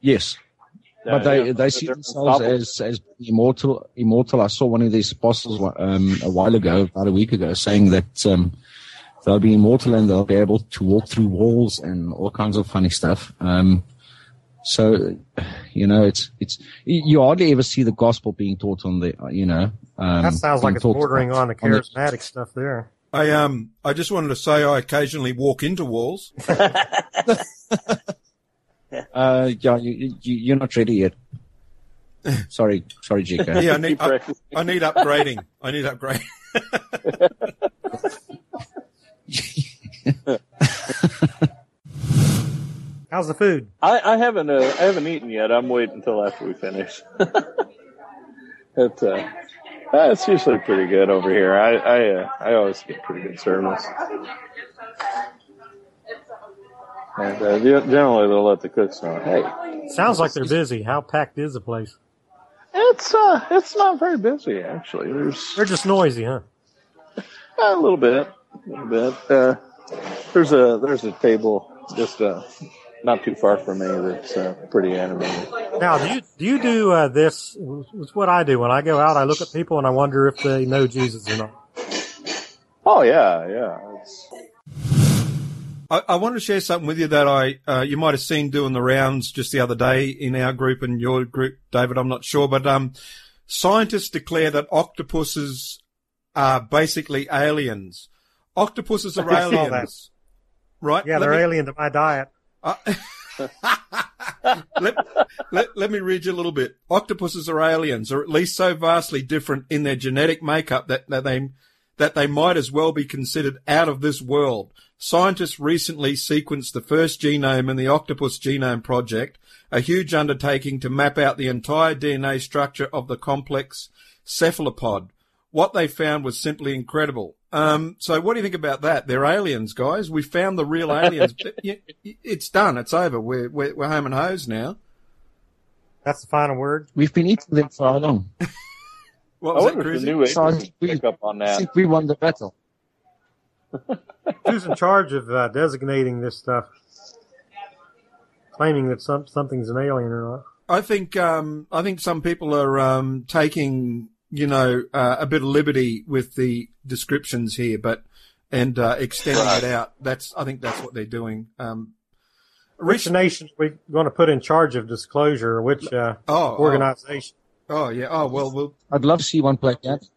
Yes, but
Uh,
they
yeah,
they see themselves as as immortal. Immortal. I saw one of these apostles um, a while ago, about a week ago, saying that um, they'll be immortal and they'll be able to walk through walls and all kinds of funny stuff. Um, so, you know, it's it's you hardly ever see the gospel being taught on the you know. Um,
That sounds like it's
taught
bordering on the
on the-
charismatic stuff there.
I um I just wanted to say I occasionally walk into walls.
Uh, yeah, you, you, you're not ready yet. sorry, sorry, GK.
Yeah, I need I. I need upgrading. I need upgrading.
How's the food?
I, I haven't uh, I haven't eaten yet. I'm waiting until after we finish. it, uh, uh, it's usually pretty good over here. I I, uh, I always get pretty good service. And uh, generally, they'll let the cooks know, "Hey,
Sounds like they're busy. How packed is the place?
it's uh, it's not very busy actually. There's
They're just noisy, huh?
a little bit, a little bit. Uh, there's a there's a table just uh, not too far from me that's uh, pretty animated.
Now, do you do you do uh, this? It's what I do when I go out. I look at people and I wonder if they know Jesus or not.
Oh yeah, yeah. It's,
I, I want to share something with you that I uh, you might have seen doing the rounds just the other day in our group and your group, David. I'm not sure, but um, scientists declare that octopuses are basically aliens. Octopuses are
I saw that.
aliens, right?
Yeah,
Let
they're
me-
alien to my diet.
Uh, let, let, let me read you a little bit. Octopuses are aliens, or at least so vastly different in their genetic makeup that, that they that they might as well be considered out of this world. Scientists recently sequenced the first genome in the Octopus Genome Project, a huge undertaking to map out the entire DNA structure of the complex cephalopod. What they found was simply incredible. Um, so what do you think about that? They're aliens, guys. We found the real aliens. It- it- it's done. It's over. We're, we're, we're home and hose now.
That's the final word.
We've been eating them for how long?
What
I
was that,
wonder if
Crusy?
the new
So I
agents
think we-
pick up on
I
that.
think we won the battle.
Who's in charge of uh, designating this stuff? Claiming that some something's an alien or not?
I think um, I think some people are um, taking you know uh, a bit of liberty with the descriptions here, but and uh, extending it out. That's I think that's what they're doing. Um,
Which
Rich-
nation are we going to put in charge of disclosure? Which uh,
oh,
organization?
oh, oh yeah. Oh well, well.
I'd love to see one play that.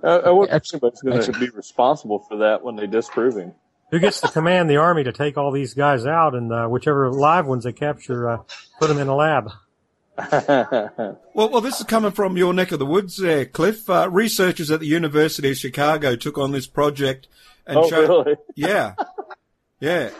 Uh, I wonder if
Absolutely.
going to be responsible for that when they disprove him.
Who gets to command the army to take all these guys out, and uh, whichever live ones they capture, uh, put them in a lab?
Well, well, this is coming from your neck of the woods there, Cliff. Uh, researchers at the University of Chicago took on this project and
oh,
showed,
really?
yeah, yeah.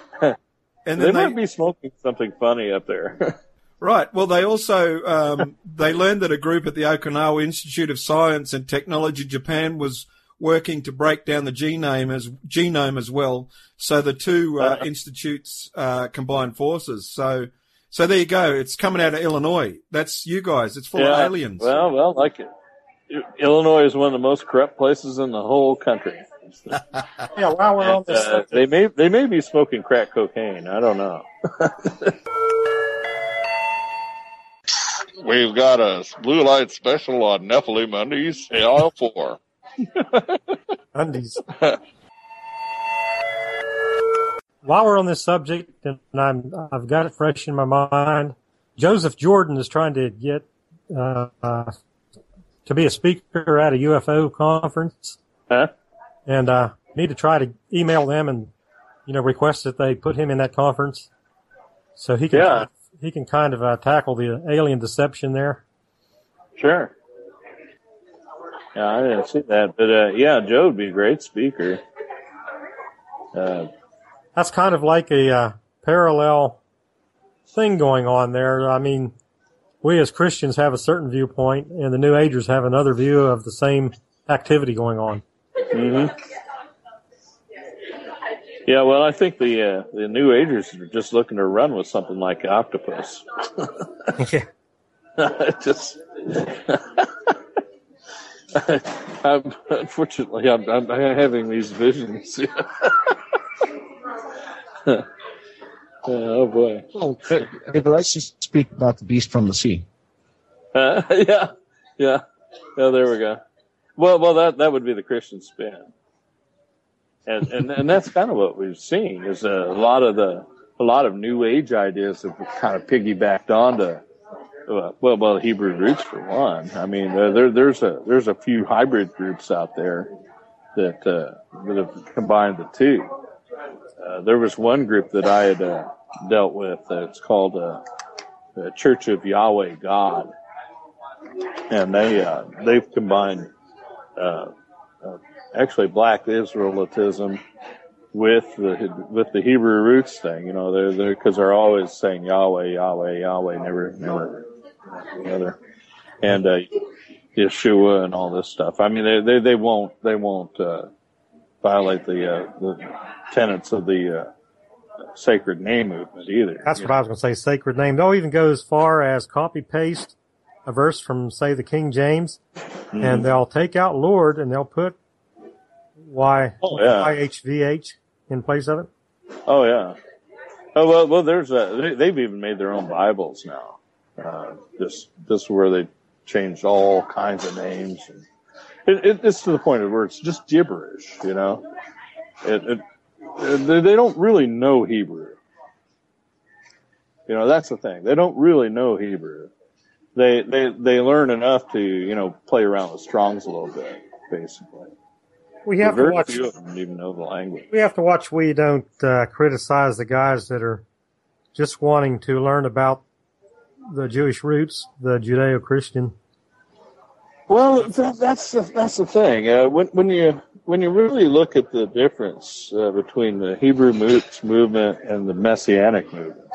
And
They might be smoking something funny up there.
Right. Well, they also um, they learned that a group at the Okinawa Institute of Science and Technology, Japan, was working to break down the genome as genome as well. So the two uh, institutes uh, combined forces. So so there you go. It's coming out of Illinois. That's you guys. It's full of aliens.
Well, well, like it. Illinois is one of the most corrupt places in the whole country.
Yeah, while we're on this
Uh, they may they may be smoking crack cocaine. I don't know.
We've got a blue light special on Nephilim undies, aisle four.
undies. While we're on this subject, and I'm, I've got it fresh in my mind, Joseph Jordan is trying to get uh, uh, to be a speaker at a UFO conference,
Huh?
and uh, need to try to email them and you know request that they put him in that conference, so he can
Yeah.
he can kind of uh, tackle the alien deception there.
Sure. Yeah, I didn't see that, but uh, yeah, Joe would be a great speaker. Uh,
that's kind of like a uh, parallel thing going on there. I mean, we as Christians have a certain viewpoint, and the New Agers have another view of the same activity going on.
hmm Yeah, well, I think the uh, the New Agers are just looking to run with something like octopus.
yeah.
just. I'm, unfortunately, I'm, I'm having these visions. oh boy!
Well, Revelations speak about the beast from the sea.
Uh, yeah, yeah, yeah. There we go. Well, well, that that would be the Christian spin, and and and that's kind of what we've seen is a lot of the a lot of New Age ideas have kind of piggybacked onto. uh, Well, well, Hebrew roots for one. I mean, there, there there's a there's a few hybrid groups out there that uh, that have combined the two. Uh, there was one group that I had uh, dealt with. It's called uh, the Church of Yahweh God, and they uh, they've combined uh, actually black Israelitism with the with the Hebrew roots thing. You know, they're they're because they're always saying Yahweh, Yahweh, Yahweh, never never the other, and Yeshua and all this stuff. I mean, they they, they won't they won't uh, violate the uh, the tenets of the uh, sacred name movement either.
That's what I was going to say. Sacred name. They'll even go as far as copy paste a verse from, say, the King James,
Mm-hmm.
and they'll take out Lord and they'll put Y
Oh, yeah.
YHVH in place of it.
Oh yeah. Oh well, well. There's a. They, they've even made their own Bibles now. Uh, just just where they changed all kinds of names. And it, it, it's to the point of where it's just gibberish. You know. It, they, they don't really know Hebrew. You know that's the thing. They don't really know Hebrew. They they they learn enough to you know play around with Strong's a little bit, basically.
We have to
Very
watch.
few of them even know the language.
We have to watch. We don't uh, criticize the guys that are just wanting to learn about the Jewish roots, the Judeo-Christian.
Well, that, that's the, that's the thing. Uh, when when you when you really look at the difference uh, between the Hebrew roots movement and the Messianic movement,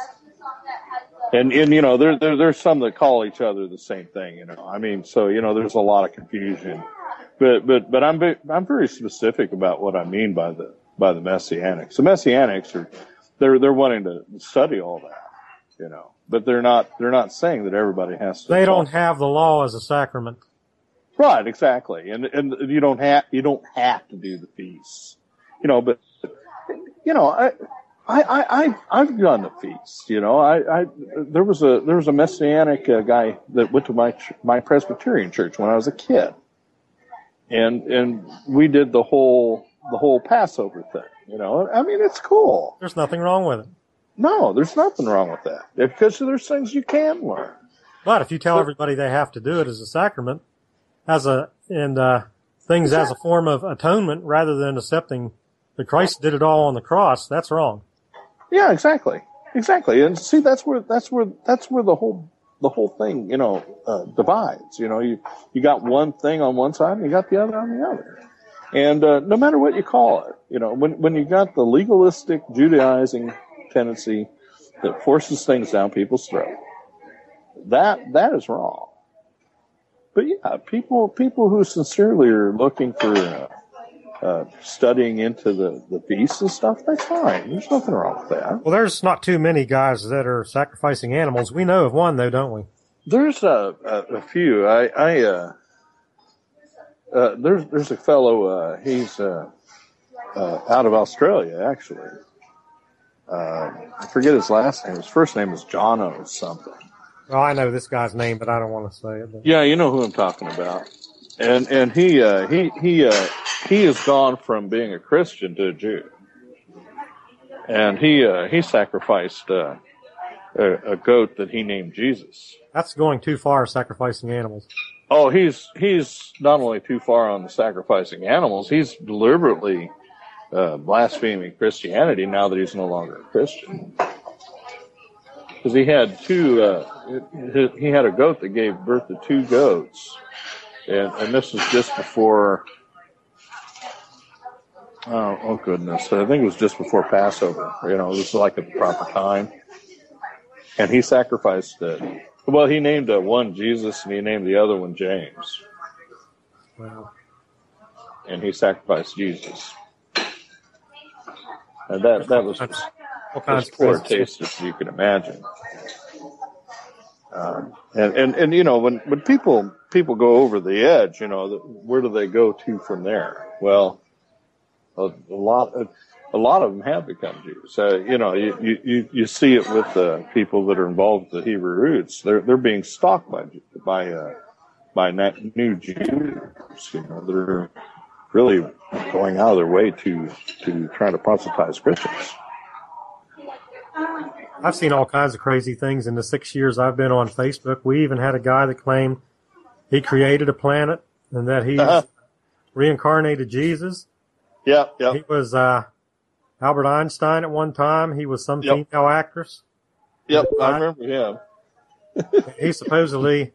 and and you know there, there there's some that call each other the same thing. You know, I mean, so you know there's a lot of confusion, but but but I'm ve- I'm very specific about what I mean by the by the Messianics. The Messianics are they're they're wanting to study all that, you know, but they're not they're not saying that everybody has to.
They don't have the law as a sacrament.
Right, exactly, and and you don't have you don't have to do the feast, you know. But you know, I I I I've done the feasts. You know, I I there was a there was a messianic uh, guy that went to my ch- my Presbyterian church when I was a kid, and and we did the whole the whole Passover thing. You know, I mean, it's cool.
There's nothing wrong with it.
No, there's nothing wrong with that because there's things you can learn.
But if you tell everybody they have to do it as a sacrament, as a and uh, things as a form of atonement, rather than accepting that Christ did it all on the cross, that's wrong.
Yeah, exactly, exactly. And see, that's where that's where that's where the whole the whole thing, you know, uh, divides. You know, you you got one thing on one side, and you got the other on the other. And uh, no matter what you call it, you know, when when you got the legalistic Judaizing tendency that forces things down people's throat, that that is wrong. But yeah, people people who sincerely are looking for uh, uh, studying into the the feasts and stuff, that's fine. There's nothing wrong with that.
Well, there's not too many guys that are sacrificing animals. We know of one though, don't we?
There's a, a, a few. I, I uh, uh, there's there's a fellow. Uh, he's uh, uh, out of Australia, actually. Uh, I forget his last name. His first name is Jono or something.
Well, I know this guy's name, but I don't want to say it. But
Yeah, you know who I'm talking about. And and he uh, he he uh, he has gone from being a Christian to a Jew, and he uh, he sacrificed uh, a, a goat that he named Jesus.
that's going too far, sacrificing animals.
Oh, he's he's not only too far on the sacrificing animals, he's deliberately uh, blaspheming Christianity now that he's no longer a Christian. Because he had two, uh, he- had a goat that gave birth to two goats, and and this was just before. Oh, oh goodness! I think it was just before Passover. You know, it was like at the proper time, and he sacrificed it. Well, he named uh, one Jesus and he named the other one James,
Well,
and he sacrificed Jesus. And that that was
all
as poor taste as you can imagine. Um, and, and and you know when when people people go over the edge, you know, where do they go to from there? Well, a, a lot of a lot of them have become Jews. Uh, you know, you, you, you, see it with uh, people that are involved with the Hebrew roots. They're they're being stalked by by uh, by new Jews. You know, they're really going out of their way to to try to proselytize Christians.
I've seen all kinds of crazy things in the six years I've been on Facebook. We even had a guy that claimed he created a planet and that he
Uh-huh.
reincarnated Jesus.
Yep, yep.
He was uh, Albert Einstein at one time. He was some
Yep.
female actress.
Yep, I remember him.
He supposedly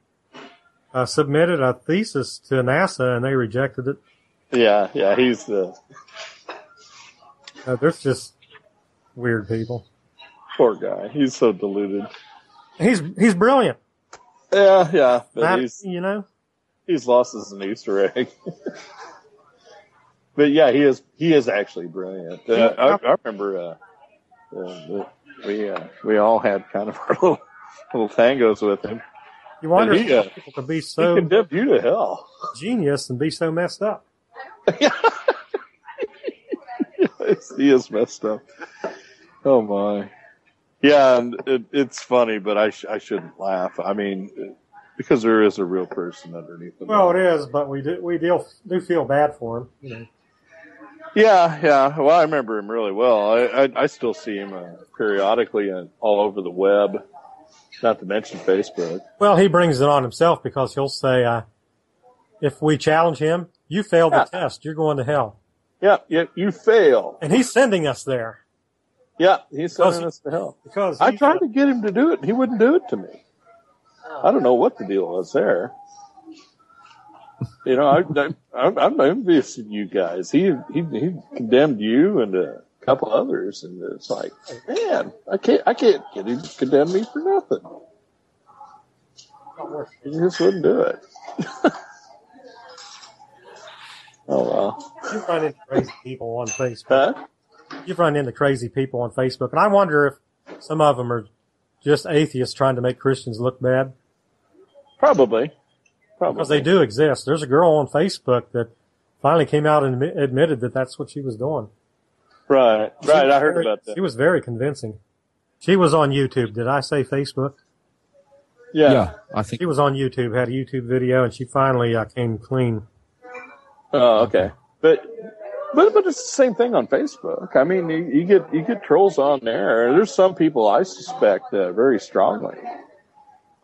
uh, submitted a thesis to NASA and they rejected it.
Yeah, yeah, he's the
Uh, there's just weird people.
Poor guy. He's so deluded.
He's he's brilliant.
Yeah, yeah, but he's
you know,
he's lost as an Easter egg. but yeah, he is he is actually brilliant. Uh, I, I remember uh, uh, we uh, we all had kind of our little little tangos with him.
You wonder
And he,
if
uh,
people could be
He
so
condemned you to hell.
genius and be so messed up.
he is messed up. Oh my. Yeah, and it, it's funny, but I sh- I shouldn't laugh. I mean, because there is a real person underneath it.
Well, it is, but we do we deal, do feel bad for him. You know.
Yeah, yeah. Well, I remember him really well. I I, I still see him uh, periodically and all over the web. Not to mention Facebook.
Well, he brings it on himself because he'll say, uh, "If we challenge him, you failed the
Yeah.
test. You're going to hell."
Yeah, yeah. You fail.
And he's sending us there
Yeah, he's sending us to hell.
because
I tried to get him to do it, and he wouldn't do it to me. I don't know what the deal was there. You know, I, I, I'm, I'm envious of you guys. He, he, he condemned you and a couple others, and it's like, man, I can't, I can't get him to condemn me for nothing. He just wouldn't do it. oh well.
You've run into crazy people on Facebook.
Huh?
You've run into crazy people on Facebook, and I wonder if some of them are just atheists trying to make Christians look bad
Probably. Probably.
because they do exist. There's a girl on Facebook that finally came out and admitted that that's what she was doing.
Right.
She
Right. I heard
very-
about that.
She was very convincing. She was on YouTube. Did I say Facebook?
Yeah.
Yeah, I think
She was on YouTube, had a YouTube video, and she finally uh, came clean.
Oh, okay. But but but it's the same thing on Facebook. I mean, you, you get you get trolls on there. There's some people I suspect uh, very strongly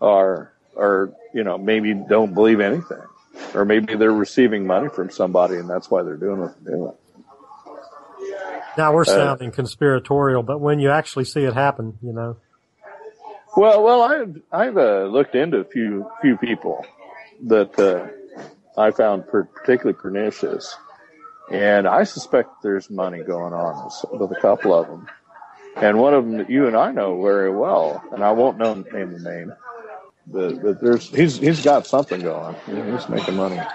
are are you know maybe don't believe anything, or maybe they're receiving money from somebody and that's why they're doing what they're doing.
Now
Uh,
we're sounding conspiratorial, but when you actually see it happen, you know,
Well, well, I've I've uh, looked into a few few people that uh, I found per- particularly pernicious, and I suspect there's money going on with, with a couple of them, and one of them that you and I know very well, and I won't know name the name, but, but there's he's he's got something going. He's making money out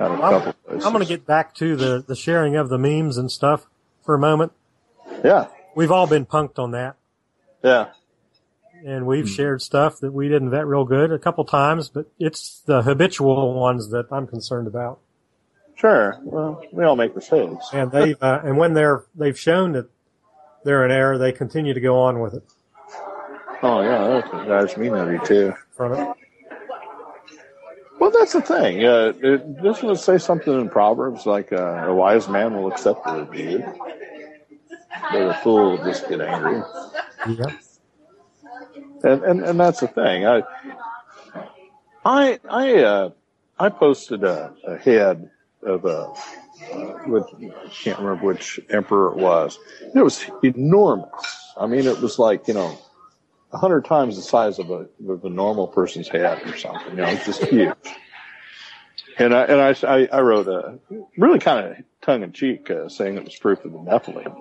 of a
I'm,
couple. Places.
I'm going to get back to the the sharing of the memes and stuff for a moment.
yeah,
We've all been punked on that,
yeah,
and we've shared stuff that we didn't vet real good a couple times, but it's the habitual ones that I'm concerned about.
Sure. Well, we all make mistakes.
And they uh, and when they're they've shown that they're in error, they continue to go on with it
Oh yeah, that drives me nutty too.
from.
Well, that's the thing. Uh, it, doesn't it say something in Proverbs like uh, a wise man will accept the rebuke, but a fool will just get angry?
Yeah.
And and, and that's the thing. I I I uh, I posted a, a head of a with I can't remember which emperor it was. It was enormous. I mean, it was like you know a hundred times the size of a of a normal person's head or something. You know, it's just huge. And I and I I, wrote a really kind of tongue in cheek uh, saying it was proof of the Nephilim.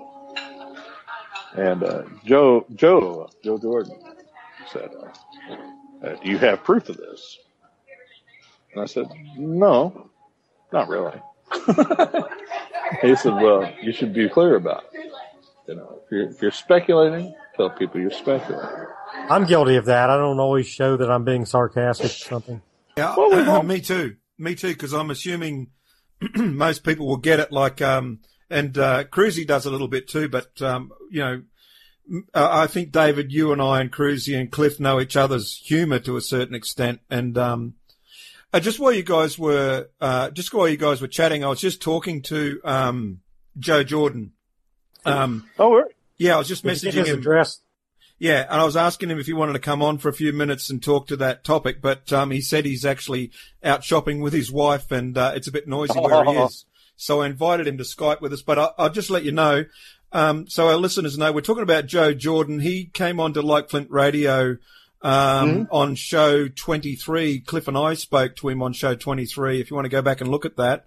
And uh, Joe Joe Joe Jordan said, uh, "Do you have proof of this?" And I said, "No, not really." he said, "Well, you should be clear about it. You know, if you're, if you're speculating, tell people you're speculating."
I'm guilty of that. I don't always show that I'm being sarcastic or something.
Yeah,
Well, we won't-
me too. Me too, because I'm assuming most people will get it. Like, um, and uh, Crusy does a little bit too. But um, you know, uh, I think David, you and I, and Crusy and Cliff know each other's humour to a certain extent. And um, uh, just while you guys were, uh, just while you guys were chatting, I was just talking to um, Joe Jordan. Um,
Oh,
yeah, I was just
Did you get
messaging
his
him.
address.
Yeah, and I was asking him if he wanted to come on for a few minutes and talk to that topic, but um, he said he's actually out shopping with his wife, and uh, it's a bit noisy where he is. So I invited him to Skype with us, but I, I'll just let you know. Um, so our listeners know we're talking about Joe Jordan. He came on to Like Flint Radio um, on show 23. Cliff and I spoke to him on show 23. If you want to go back and look at that.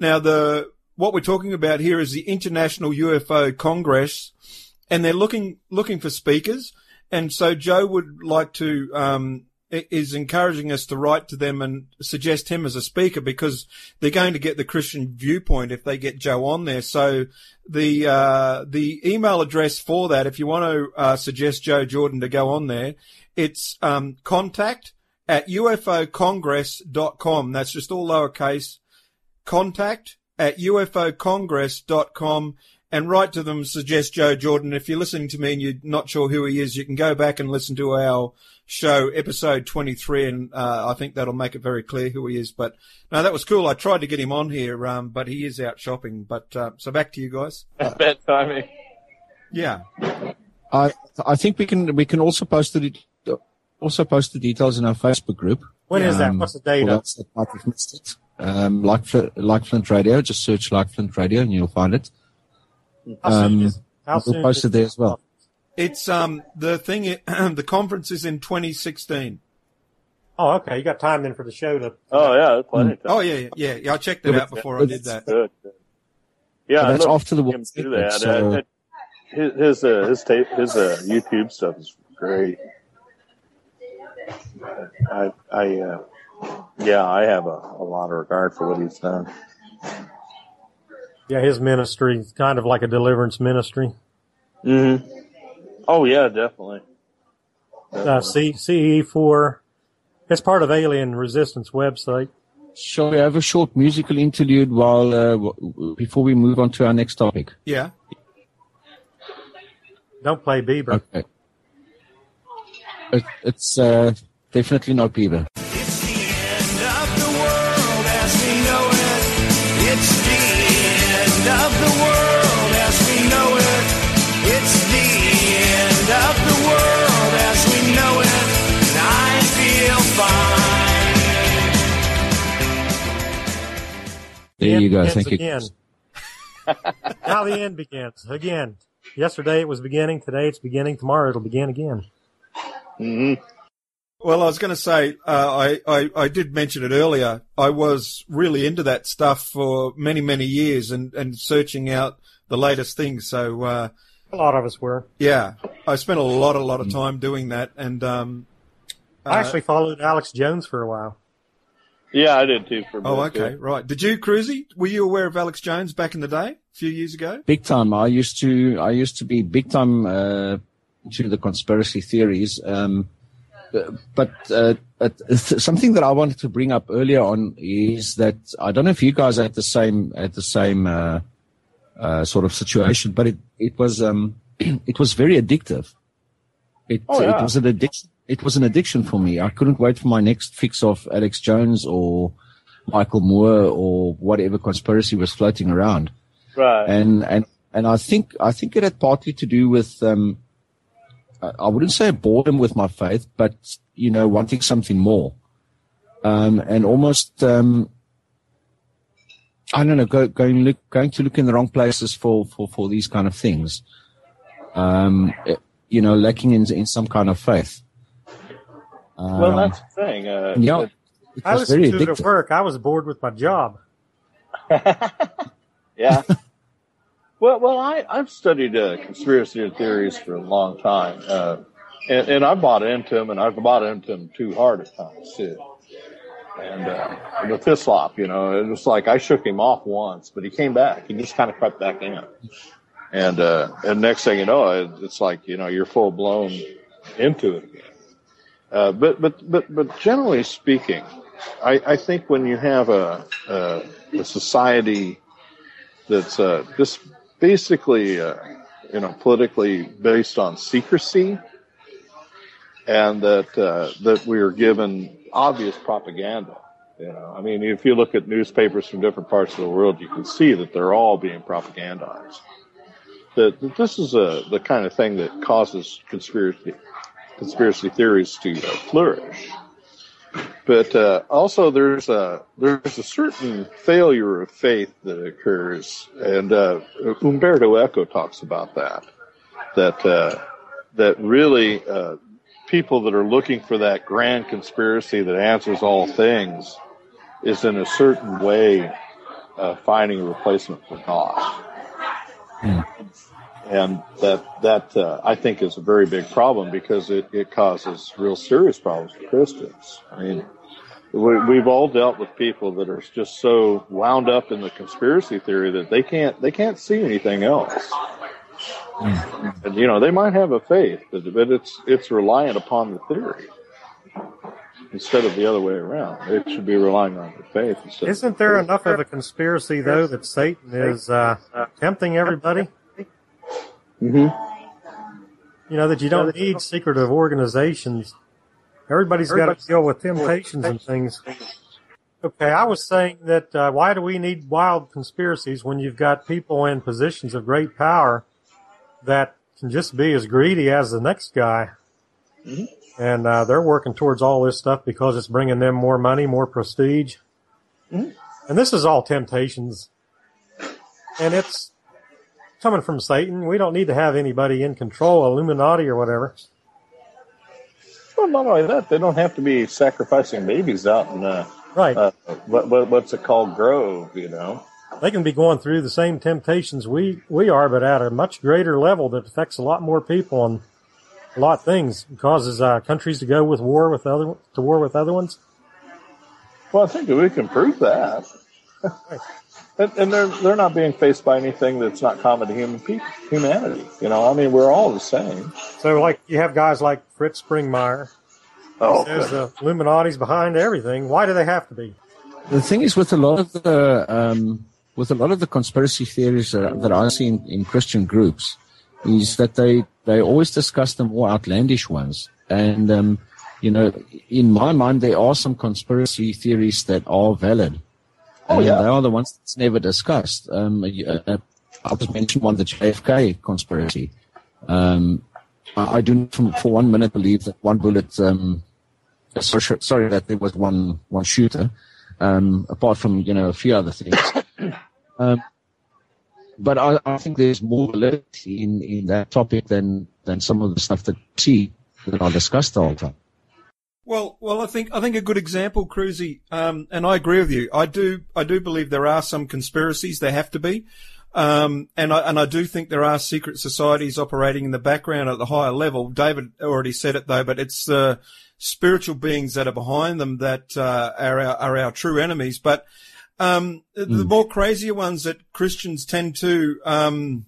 Now the what we're talking about here is the International UFO Congress and they're looking looking for speakers. And so Joe would like to um, is encouraging us to write to them and suggest him as a speaker because they're going to get the Christian viewpoint if they get Joe on there. So the uh, the email address for that, if you want to uh, suggest Joe Jordan to go on there, it's um, contact at ufocongress.com. That's just all lowercase. Contact at ufocongress.com and write to them, suggest Joe Jordan. If you're listening to me and you're not sure who he is, you can go back and listen to our show, episode 23, and uh, I think that'll make it very clear who he is. But no, that was cool. I tried to get him on here, um, but he is out shopping. But uh, so back to you guys.
Bad timing.
Yeah.
I I think we can we can also post the also post the details in our Facebook group.
When is that?
Um,
What's the date
for
of?
those that might have missed it. Um, like like Flint Radio, just search like Flint Radio and you'll find it.
How soon
Um,
is,
we'll post it there as well.
It's um the thing. The conference is in 2016.
Oh, okay. You got time then for the show to.
Oh yeah, that's plenty of time.
Oh yeah, yeah, yeah. yeah I checked it
Yeah,
out before I did that.
Good. good. Yeah,
But
I
that's
looked
after the
at him
World
do that.
so-
Uh, his his uh, his tape his uh, YouTube stuff is great. I I uh, yeah, I have a, a lot of regard for what he's done.
Yeah, his ministry is kind of like a deliverance ministry.
Mm-hmm. Oh yeah, definitely.
Uh, C, CE4. It's part of Alien Resistance website.
Shall we have a short musical interlude while uh, w- w- before we move on to our next topic?
Yeah.
Don't play Bieber.
Okay. It, it's uh, definitely not Bieber.
It's the end of the world as we know it. It's the end of the world as we know it. It's the end of the world as we know it. And I feel fine.
There
The
you go.
begins
Thank you.
again. now the end begins again. Yesterday it was beginning. Today it's beginning. Tomorrow it'll begin again.
Mm-hmm.
Well, I was going to say, uh, I, I, I did mention it earlier. I was really into that stuff for many, many years and, and searching out the latest things. So, uh,
A lot of us were.
yeah, I spent a lot, a lot of time doing that. And, um,
I
uh,
actually followed Alex Jones for a while.
Yeah, I did too for a
oh, okay,
too.
right. Did you, Crusy? Were you aware of Alex Jones back in the day, a few years ago?
Big time. I used to. I used to be big time uh, into the conspiracy theories. Um, but uh, th- something that I wanted to bring up earlier on is that I don't know if you guys had the same had the same uh, uh, sort of situation, but it it was um, it was very addictive. It
Oh, yeah.
it was an addiction. It was an addiction for me. I couldn't wait for my next fix of Alex Jones or Michael Moore or whatever conspiracy was floating around
Right.
and and and I think I think it had partly to do with um, I I wouldn't say a boredom with my faith, but you know, wanting something more, um, and almost um, I don't know, go, going look, going to look in the wrong places for for for these kind of things, um, you know, lacking in in some kind of faith. Um,
well, that's the thing. Uh,
yeah,
it-
it
I
was
listened
very
to it at work. I was bored with my job.
Yeah. well, well, I I've studied uh, conspiracy theories for a long time, uh, and, and I bought into them, and I've bought into them too hard at times too. And uh, with Hislop, you know, it was like I shook him off once, but he came back. He just kind of crept back in, and uh, and next thing you know, it, it's like you know you're full blown into it again. Uh, but but but but generally speaking, I, I think when you have a, a, a society that's uh, just basically, uh, you know, politically based on secrecy, and that uh, that we are given obvious propaganda. You know, I mean, if you look at newspapers from different parts of the world, you can see that they're all being propagandized. That, that this is a, the kind of thing that causes conspiracy conspiracy theories to uh, flourish. But uh, also, there's a there's a certain failure of faith that occurs, and uh, Umberto Eco talks about that. That uh, that really uh, people that are looking for that grand conspiracy that answers all things is in a certain way uh, finding a replacement for God. And that that uh, I think is a very big problem because it, it causes real serious problems for Christians. I mean, we, we've all dealt with people that are just so wound up in the conspiracy theory that they can't they can't see anything else. And you know they might have a faith, but, but it's it's reliant upon the theory instead of the other way around. It should be relying on the faith.
Isn't there enough of a conspiracy though that Satan is uh, tempting everybody?
Hmm
You know that you don't need secretive organizations. Everybody's got to deal with temptations and things. Okay, I was saying that uh, why do we need wild conspiracies when you've got people in positions of great power that can just be as greedy as the next guy? And uh, they're working towards all this stuff because it's bringing them more money, more prestige. And this is all temptations. And it's coming from Satan. We don't need to have anybody in control, Illuminati or whatever.
Well, not only that, they don't have to be sacrificing babies out in uh,
Right.
uh, what, what what's it called, Grove? You know.
they can be going through the same temptations we, we are, but at a much greater level that affects a lot more people and a lot of things. It causes uh, countries to go with war with other to war with other ones.
Well, I think we can prove that. And, and they're they're not being faced by anything that's not common to human people, humanity. You know, I mean, we're all the same.
So, like you have guys like Fritz Springmeier.
Oh,
Says the Illuminati's behind everything. Why do they have to be?
The thing is, with a lot of the um, with a lot of the conspiracy theories that, that I see in, in Christian groups, is that they they always discuss the more outlandish ones. And um, you know, in my mind, there are some conspiracy theories that are valid.
Oh, yeah.
they are the ones that's never discussed. Um, uh, uh, I'll just mention one, the JFK conspiracy. Um, I I do not for, for one minute believe that one bullet. Um, sorry, sorry that there was one one shooter. Um, apart from you know a few other things. Um, but I, I think there's more validity in, in that topic than than some of the stuff that see that are discussed all the time.
Well, well, I think I think a good example, Crusy, um, and I agree with you. I do I do believe there are some conspiracies. There have to be, um, and I and I do think there are secret societies operating in the background at the higher level. David already said it though, but it's the spiritual beings that are behind them that uh, are our, are our true enemies. But um, the more crazier ones that Christians tend to um,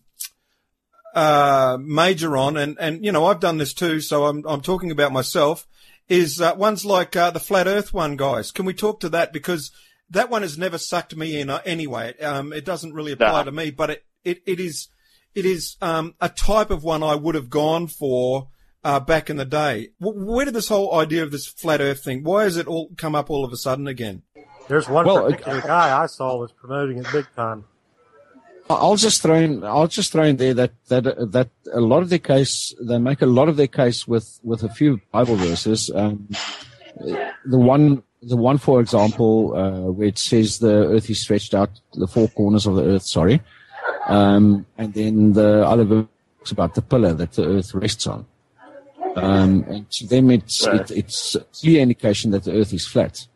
uh, major on, and, and you know I've done this too, so I'm I'm talking about myself. Is uh, ones like uh, the flat Earth one, guys? Can we talk to that because that one has never sucked me in uh, anyway. Um, it doesn't really apply
Nah.
to me, but it it, it is it is um, a type of one I would have gone for uh, back in the day. W- where did this whole idea of this flat Earth thing? Why has it all come up all of a sudden again?
There's one
Well, uh,
particular guy I saw was promoting it big time.
I'll just throw in. I'll just throw in there that that that a lot of their case, they make a lot of their case with with a few Bible verses. Um, the one, the one, for example, uh, where it says the earth is stretched out, the four corners of the earth. Sorry, um, and then the other verse about the pillar that the earth rests on. Um, and to them, it's
Right.
it, it's a clear indication that the earth is flat.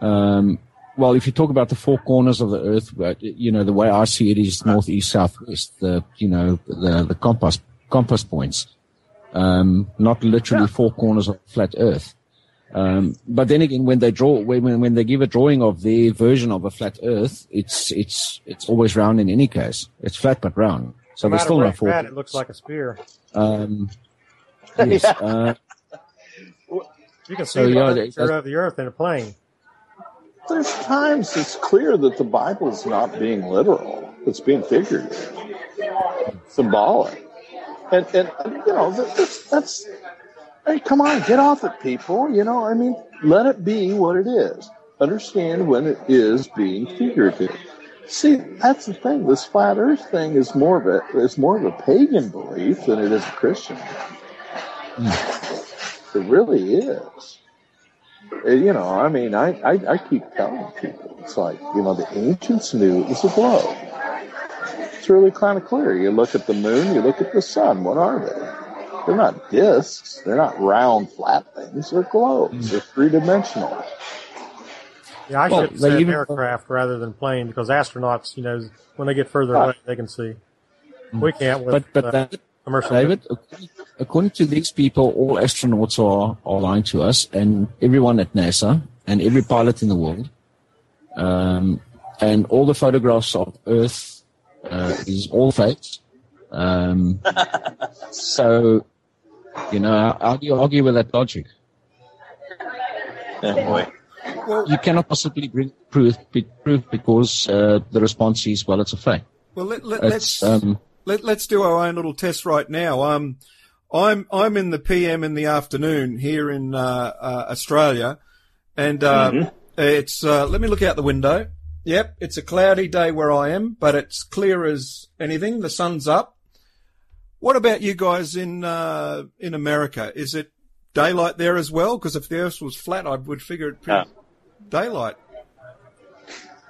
Um, well, if you talk about the four corners of the earth, you know the way I see it is north, east, south, west. The you know the the compass compass points, um, not literally four corners of flat earth. Um, but then again, when they draw, when, when when they give a drawing of their version of a flat Earth, it's it's it's always round in any case. It's flat but round. So
No
there's still
where
no four.
it looks like a spear.
Um, yes, uh,
You can see
So,
the
yeah, it-
of the earth in a plane.
There's times it's clear that the Bible's not being literal; it's being figurative, symbolic, and and you know that's that's. Hey, come on, get off it, people. You know, I mean, let it be what it is. Understand when it is being figurative. See, that's the thing. This flat Earth thing is more of a is more of a pagan belief than it is a Christian. It really is. Uh, You know, I mean, I, I, I keep telling people, it's like, you know, the ancients knew it was a globe. It's really kind of clear. You look at the moon, you look at the sun. What are they? They're not discs. They're not round, flat things. They're globes. They're three dimensional.
Yeah, I
Well,
should have
they even-
aircraft rather than plane because astronauts, you know, when they get further away, they can see. We can't with
But but
uh,
that,
commercial.
David, according, according to these people, all astronauts are, are lying to us, and everyone at NASA, and every pilot in the world, um, and all the photographs of Earth uh, is all fakes. Um, so, you know, how, how do you argue with that logic?
Yeah, boy.
You cannot possibly bring proof, be- proof because uh, the response is, well, it's a fake.
Well, let, let, let's,
um,
let, let's do our own little test right now. Um, I'm I'm in the PM in the afternoon here in uh, uh, Australia, and uh, it's uh, let me look out the window. Yep, it's a cloudy day where I am, but it's clear as anything. The sun's up. What about you guys in uh, in America? Is it daylight there as well? Because if the Earth was flat, I would figure it pretty daylight.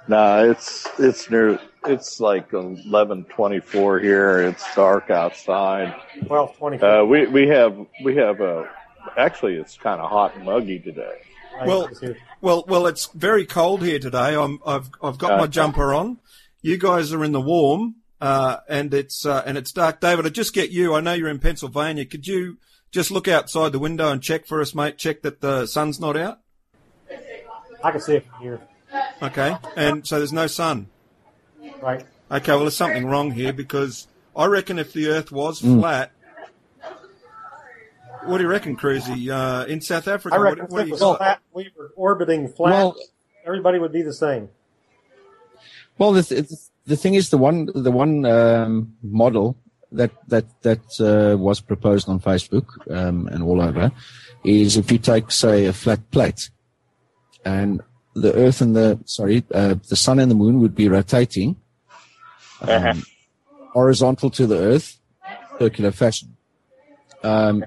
No, it's it's near. It's like eleven twenty four here. It's dark outside.
Twelve twenty.
Uh, we we have we have a. Actually, it's kind of hot and muggy today.
well- Well, well, it's very cold here today. I'm, I've, I've got my jumper on. You guys are in the warm, uh, and it's, uh, and it's dark. David, I just get you. I know you're in Pennsylvania. Could you just look outside the window and check for us, mate? Check that the sun's not out.
I can see it from here.
Okay. And so there's no sun.
Right.
Okay. Well, there's something wrong here because I reckon if the earth was
Mm.
flat, what do you reckon, Crusy? Uh, in South Africa,
I reckon
what, what
if
do
it was flat, we were orbiting flat.
Well,
everybody would be the same.
Well, the th- the thing is, the one the one um, model that that that uh, was proposed on Facebook um, and all over is if you take, say, a flat plate, and the Earth and the sorry, uh, the Sun and the Moon would be rotating um, horizontal to the Earth, circular fashion. Um,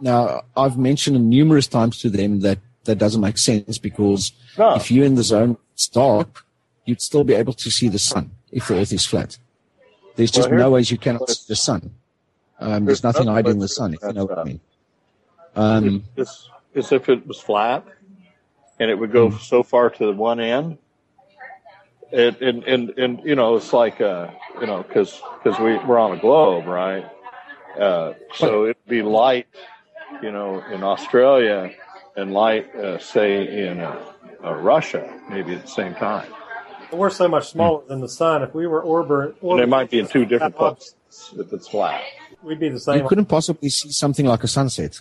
now, I've mentioned numerous times to them that that doesn't make sense because
No.
if you're in the zone, it's dark, you'd still be able to see the sun if the Earth is flat. There's just
Well,
no ways you cannot see the sun. Um, there's nothing hiding the sun, if you know what I mean. Um,
It's, it's if it was flat, and it would go
Hmm.
so far to the one end. It and and, and you know it's like uh you know because because we we're on a globe right, uh, so it'd be light, you know, in Australia, and light uh, say in uh, uh, Russia maybe at the same time.
We're so much smaller than the sun. If we were orbit,
And they might be in two different
orbiting,
places if it's flat.
we'd be the same.
you couldn't possibly see something like a sunset.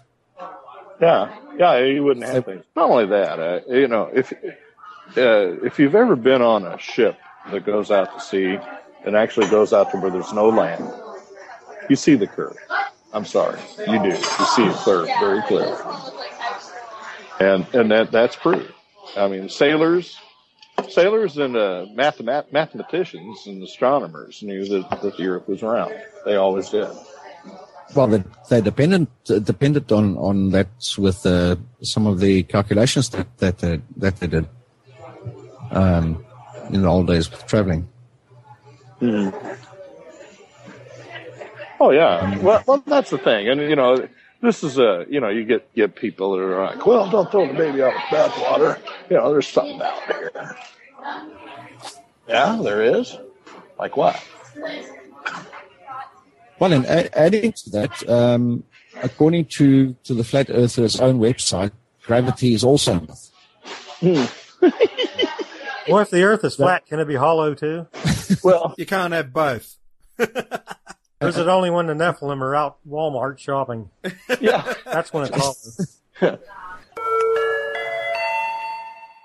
Yeah, yeah, you wouldn't have things. Not only that, uh, you know, if uh, if you've ever been on a ship that goes out to sea and actually goes out to where there's no land, you see the curve. I'm sorry, you do. You see it clear, very clear, and and that that's proof. I mean, sailors, sailors, and uh, mathemat- mathematicians and astronomers knew that, that the Earth was round. They always did.
Well, they, they dependent uh, depended on on that with uh, some of the calculations that that they, that they did um, in the old days with traveling.
Oh yeah. Well, well, that's the thing, and you know, this is a you know, you get get people that are like, well, don't throw the baby out with bathwater. You know, there's something out here. Yeah, there is. Like what?
Well, and adding to that, um, according to to the Flat Earthers' own website, gravity is also a myth.
Well, if the Earth is flat, can it be hollow too?
Well,
You can't have both.
Or is it only when the Nephilim are out Walmart shopping?
yeah.
That's when it's hollow.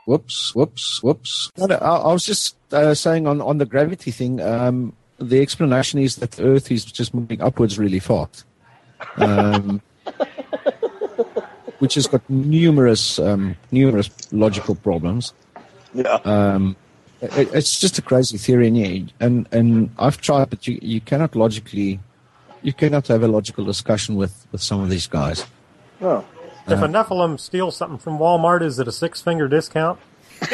Whoops, whoops, whoops. No, no, I, I was just uh, saying on, on the gravity thing, um, the explanation is that the Earth is just moving upwards really fast. Um, which has got numerous, um, numerous logical problems.
Yeah.
Um, it, it's just a crazy theory, and, yeah, and and I've tried, but you, you cannot logically, you cannot have a logical discussion with, with some of these guys.
No.
If a Nephilim steals something from Walmart, is it a six finger discount?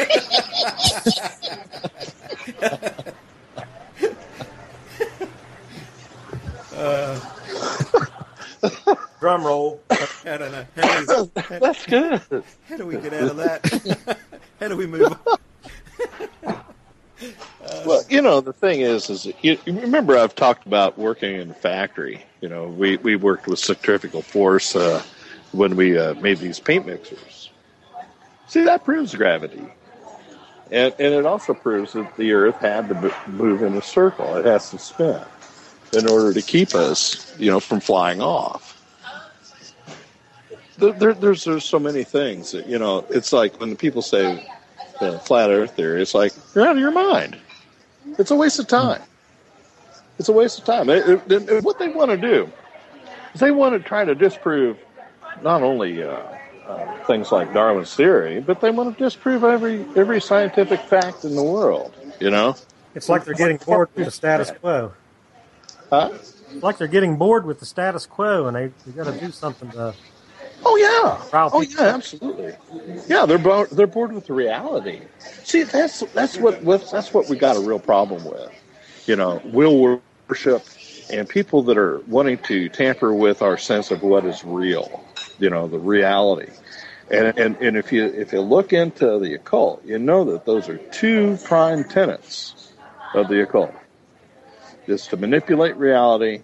Drum roll.
I don't know. How do, we,
That's good.
how do we get out of that? how do we move on?
Well, you know, the thing is, is you, you remember I've talked about working in a factory. You know, we, we worked with centrifugal force uh, when we uh, made these paint mixers. See, that proves gravity. And, and it also proves that the Earth had to b- move in a circle. It has to spin in order to keep us, you know, from flying off. There, there, there's there's so many things that you know. It's like when people say the flat Earth theory, it's like you're out of your mind. It's a waste of time. It's a waste of time. It- it- it- what they want to do is they want to try to disprove not only uh, uh, things like Darwin's theory, but they want to disprove every every scientific fact in the world. You know?
It's like they're getting bored with the status quo.
Huh?
It's like they're getting bored with the status quo, and they, they got to do something to.
Oh yeah. Oh yeah, absolutely. Yeah, they're bo- they're bored with reality. See, that's that's what, what that's what we got a real problem with. You know, will worship and people that are wanting to tamper with our sense of what is real. You know, the reality. And and and if you if you look into the occult, you know that those are two prime tenets of the occult. Is to manipulate reality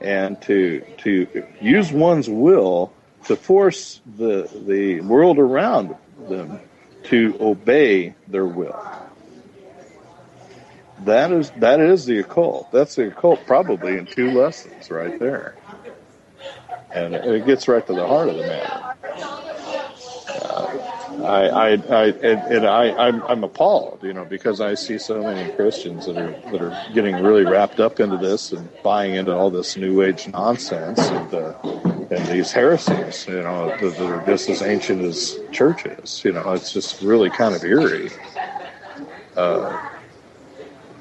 and to to use one's will to force the the world around them to obey their will. That is that is the occult. That's the occult probably in two lessons right there, and it, gets right to the heart of the matter. Uh, I, I, I, and, and I, I'm, I'm appalled, you know, because I see so many Christians that are that are getting really wrapped up into this and buying into all this New Age nonsense and uh, and these heresies, you know, that, that are just as ancient as churches. You know, it's just really kind of eerie. Uh,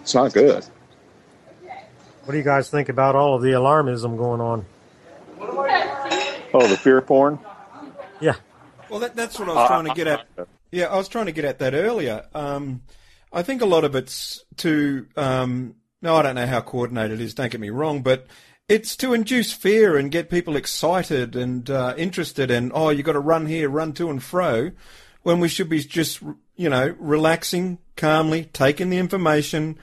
it's not good.
What do you guys think about all of the alarmism going on?
Oh, the fear porn.
Yeah,
Well, that, that's what I was trying to get at. Yeah, I was trying to get at that earlier. Um, I think a lot of it's to, um, no, I don't know how coordinated it is, don't get me wrong, but it's to induce fear and get people excited and uh, interested and, oh, you've got to run here, run to and fro, when we should be just, you know, relaxing, calmly, taking the information,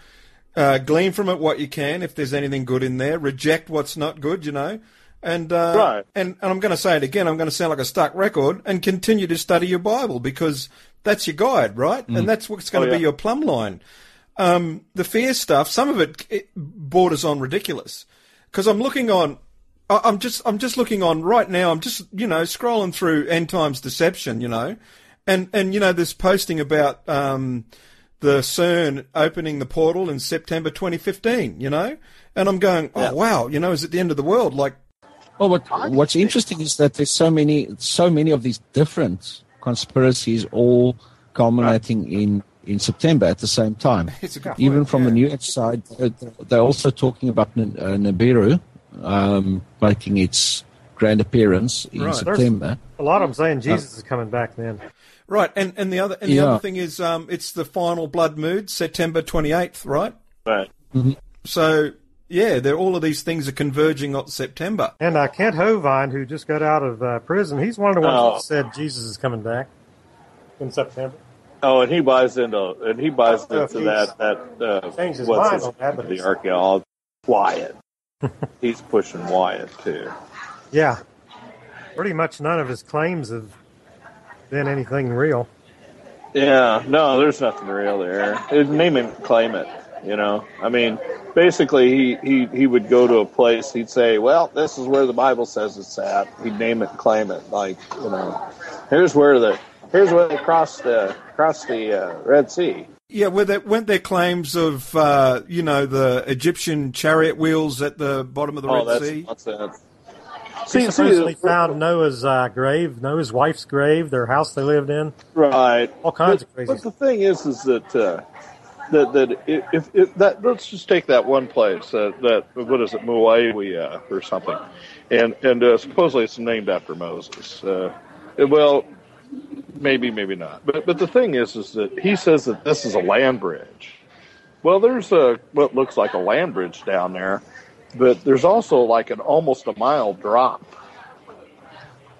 uh, glean from it what you can, if there's anything good in there, reject what's not good, you know. And, uh,
Right.
and, and I'm going to say it again, I'm going to sound like a stuck record and continue to study your Bible because that's your guide, right? And that's what's going
Oh,
to
yeah.
be your plumb line. Um, the fear stuff, some of it, it borders on ridiculous because I'm looking on, I- I'm just, I'm just looking on right now. I'm just, you know, scrolling through end times deception, you know, and, and, you know, this posting about, um, the CERN opening the portal in September 2015, you know, and I'm going, oh wow, you know, is it the end of the world? Like,
Well, what, what's interesting is that there's so many, so many of these different conspiracies, all culminating in in September at the same time.
It's a good
Even
point,
from
yeah.
the New Age side, uh, they're also talking about N- uh, Nibiru um, making its grand appearance in
Right.
September.
a lot of them saying Jesus is coming back then.
right. And, and the other, and the
Yeah.
other thing is, um, it's the final blood moon, September 28th, right?
Right.
So, yeah, they're, all of these things are converging on September.
And uh, Kent Hovind, who just got out of uh, prison, he's one of the ones
Oh.
that said Jesus is coming back in September.
Oh, and he buys into and he buys
I don't know if
into that that uh,
changed his
what's
mind
the archaeologist Wyatt. He's pushing Wyatt too.
Yeah, pretty much none of his claims have been anything real.
Yeah, no, there's nothing real there. His name and claim it. You know, I mean, basically, he, he he would go to a place. He'd say, "Well, this is where the Bible says it's at." He'd name it claim it. Like, you know, here's where the here's where they crossed the crossed the uh, Red Sea.
Yeah, where they, weren't there claims of, uh, you know, the Egyptian chariot wheels at the bottom of the
oh,
Red
that's
Sea?
nonsense.
He
See, see,
supposedly found Noah's uh, grave, Noah's wife's grave, their house they lived in.
right.
All kinds
but,
of crazy
But the thing is, is that uh, that that if, if, if that let's just take that one place uh, that what is it, Muawi uh, or something, and and uh, supposedly it's named after Moses. Uh, well, maybe, maybe not. But but the thing is, is that he says that this is a land bridge. Well, there's a what looks like a land bridge down there, but there's also like an almost a mile drop.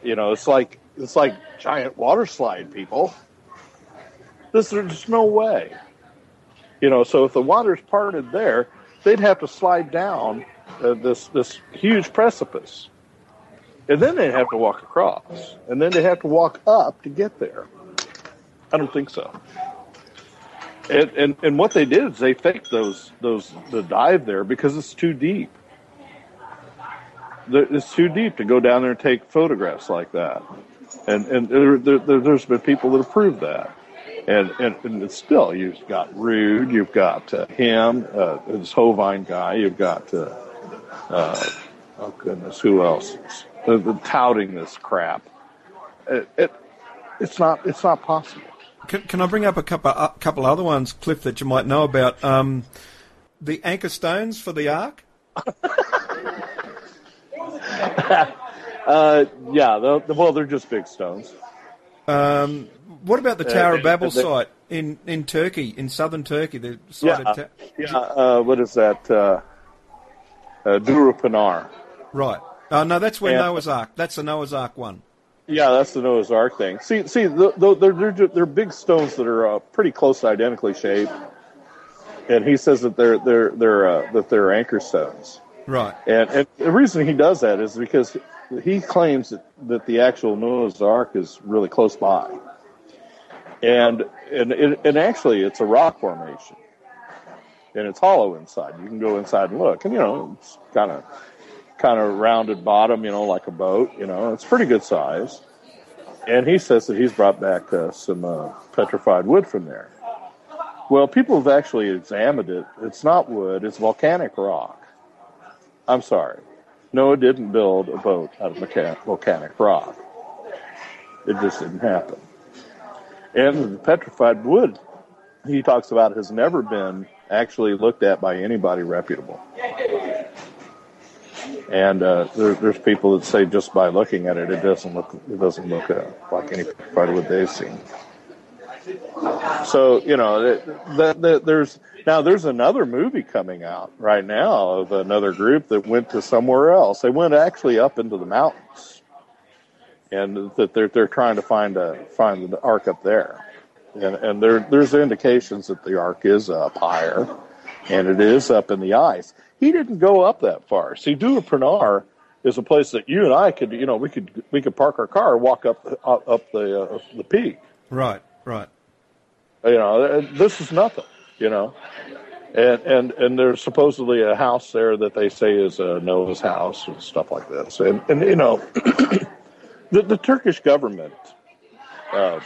You know, it's like it's like giant water slide, people. This there's no way. You know, so if the water's parted there, they'd have to slide down uh, this this huge precipice, and then they'd have to walk across, and then they'd have to walk up to get there. I don't think so. And, and and what they did is they faked those those the dive there because it's too deep. It's too deep to go down there and take photographs like that, and and there, there, there- there's been people that have proved that, and and, and still you've got Rude, you've got uh, him, uh, this Hovind guy, you've got uh, uh, oh goodness, who else? The, the touting this crap. It, it it's not it's not possible.
Can, can I bring up a couple a couple other ones, Cliff, that you might know about? Um, the anchor stones for the ark.
Uh, yeah, the, the, well, they're just big stones.
Um, what about the
Uh,
Tower
they-
of Babel
they-
site in, in Turkey, in southern Turkey? The site
Yeah,
of ta-
yeah. Uh, what is that? Uh, uh, Duru
right. Oh no, that's where
Yeah.
Noah's Ark. That's the Noah's Ark one.
Yeah, that's the Noah's Ark thing. See, see, the, the, they're, they're they're big stones that are uh, pretty close, to identically shaped, and he says that they're they're they're uh, that they're anchor stones.
Right.
And, and the reason he does that is because he claims that, that the actual Noah's Ark is really close by, and and it, and actually it's a rock formation, and it's hollow inside. You can go inside and look, and you know it's kind of kind of rounded bottom, you know, like a boat. You know, it's pretty good size. And he says that he's brought back uh, some uh, petrified wood from there. Well, people have actually examined it. It's not wood; it's volcanic rock. I'm sorry. Noah didn't build a boat out of volcanic rock. It just didn't happen. And the petrified wood he talks about has never been actually looked at by anybody reputable. And uh, there, there's people that say just by looking at it, it doesn't look it doesn't look uh, like any part of what they've seen. So you know that, that there's now there's another movie coming out right now of another group that went to somewhere else. They went actually up into the mountains, and that they're they're trying to find a find the ark up there, and and there there's indications that the ark is up higher, and it is up in the ice. He didn't go up that far. See, Durupinar is a place that you and I could you know we could we could park our car walk up the, up up the uh, the peak.
Right. Right.
You know, this is nothing. You know, and and and there's supposedly a house there that they say is a Noah's house and stuff like this. And and you know, the the Turkish government uh,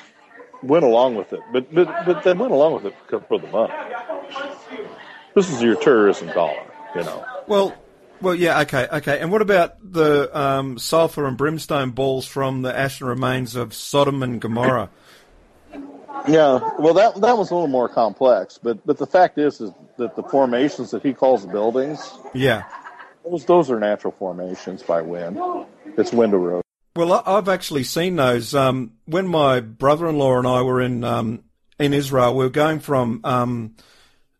went along with it, but but but they went along with it for the money. This is your tourism dollar. You know.
Well, well, yeah, okay, okay. And what about the um, sulfur and brimstone balls from the ash and remains of Sodom and Gomorrah?
Yeah, well, that that was a little more complex, but but the fact is is that the formations that he calls buildings,
Yeah.
those those are natural formations by wind. It's wind erosion.
Well, I've actually seen those. Um, when my brother-in-law and I were in um, in Israel, we were going from um,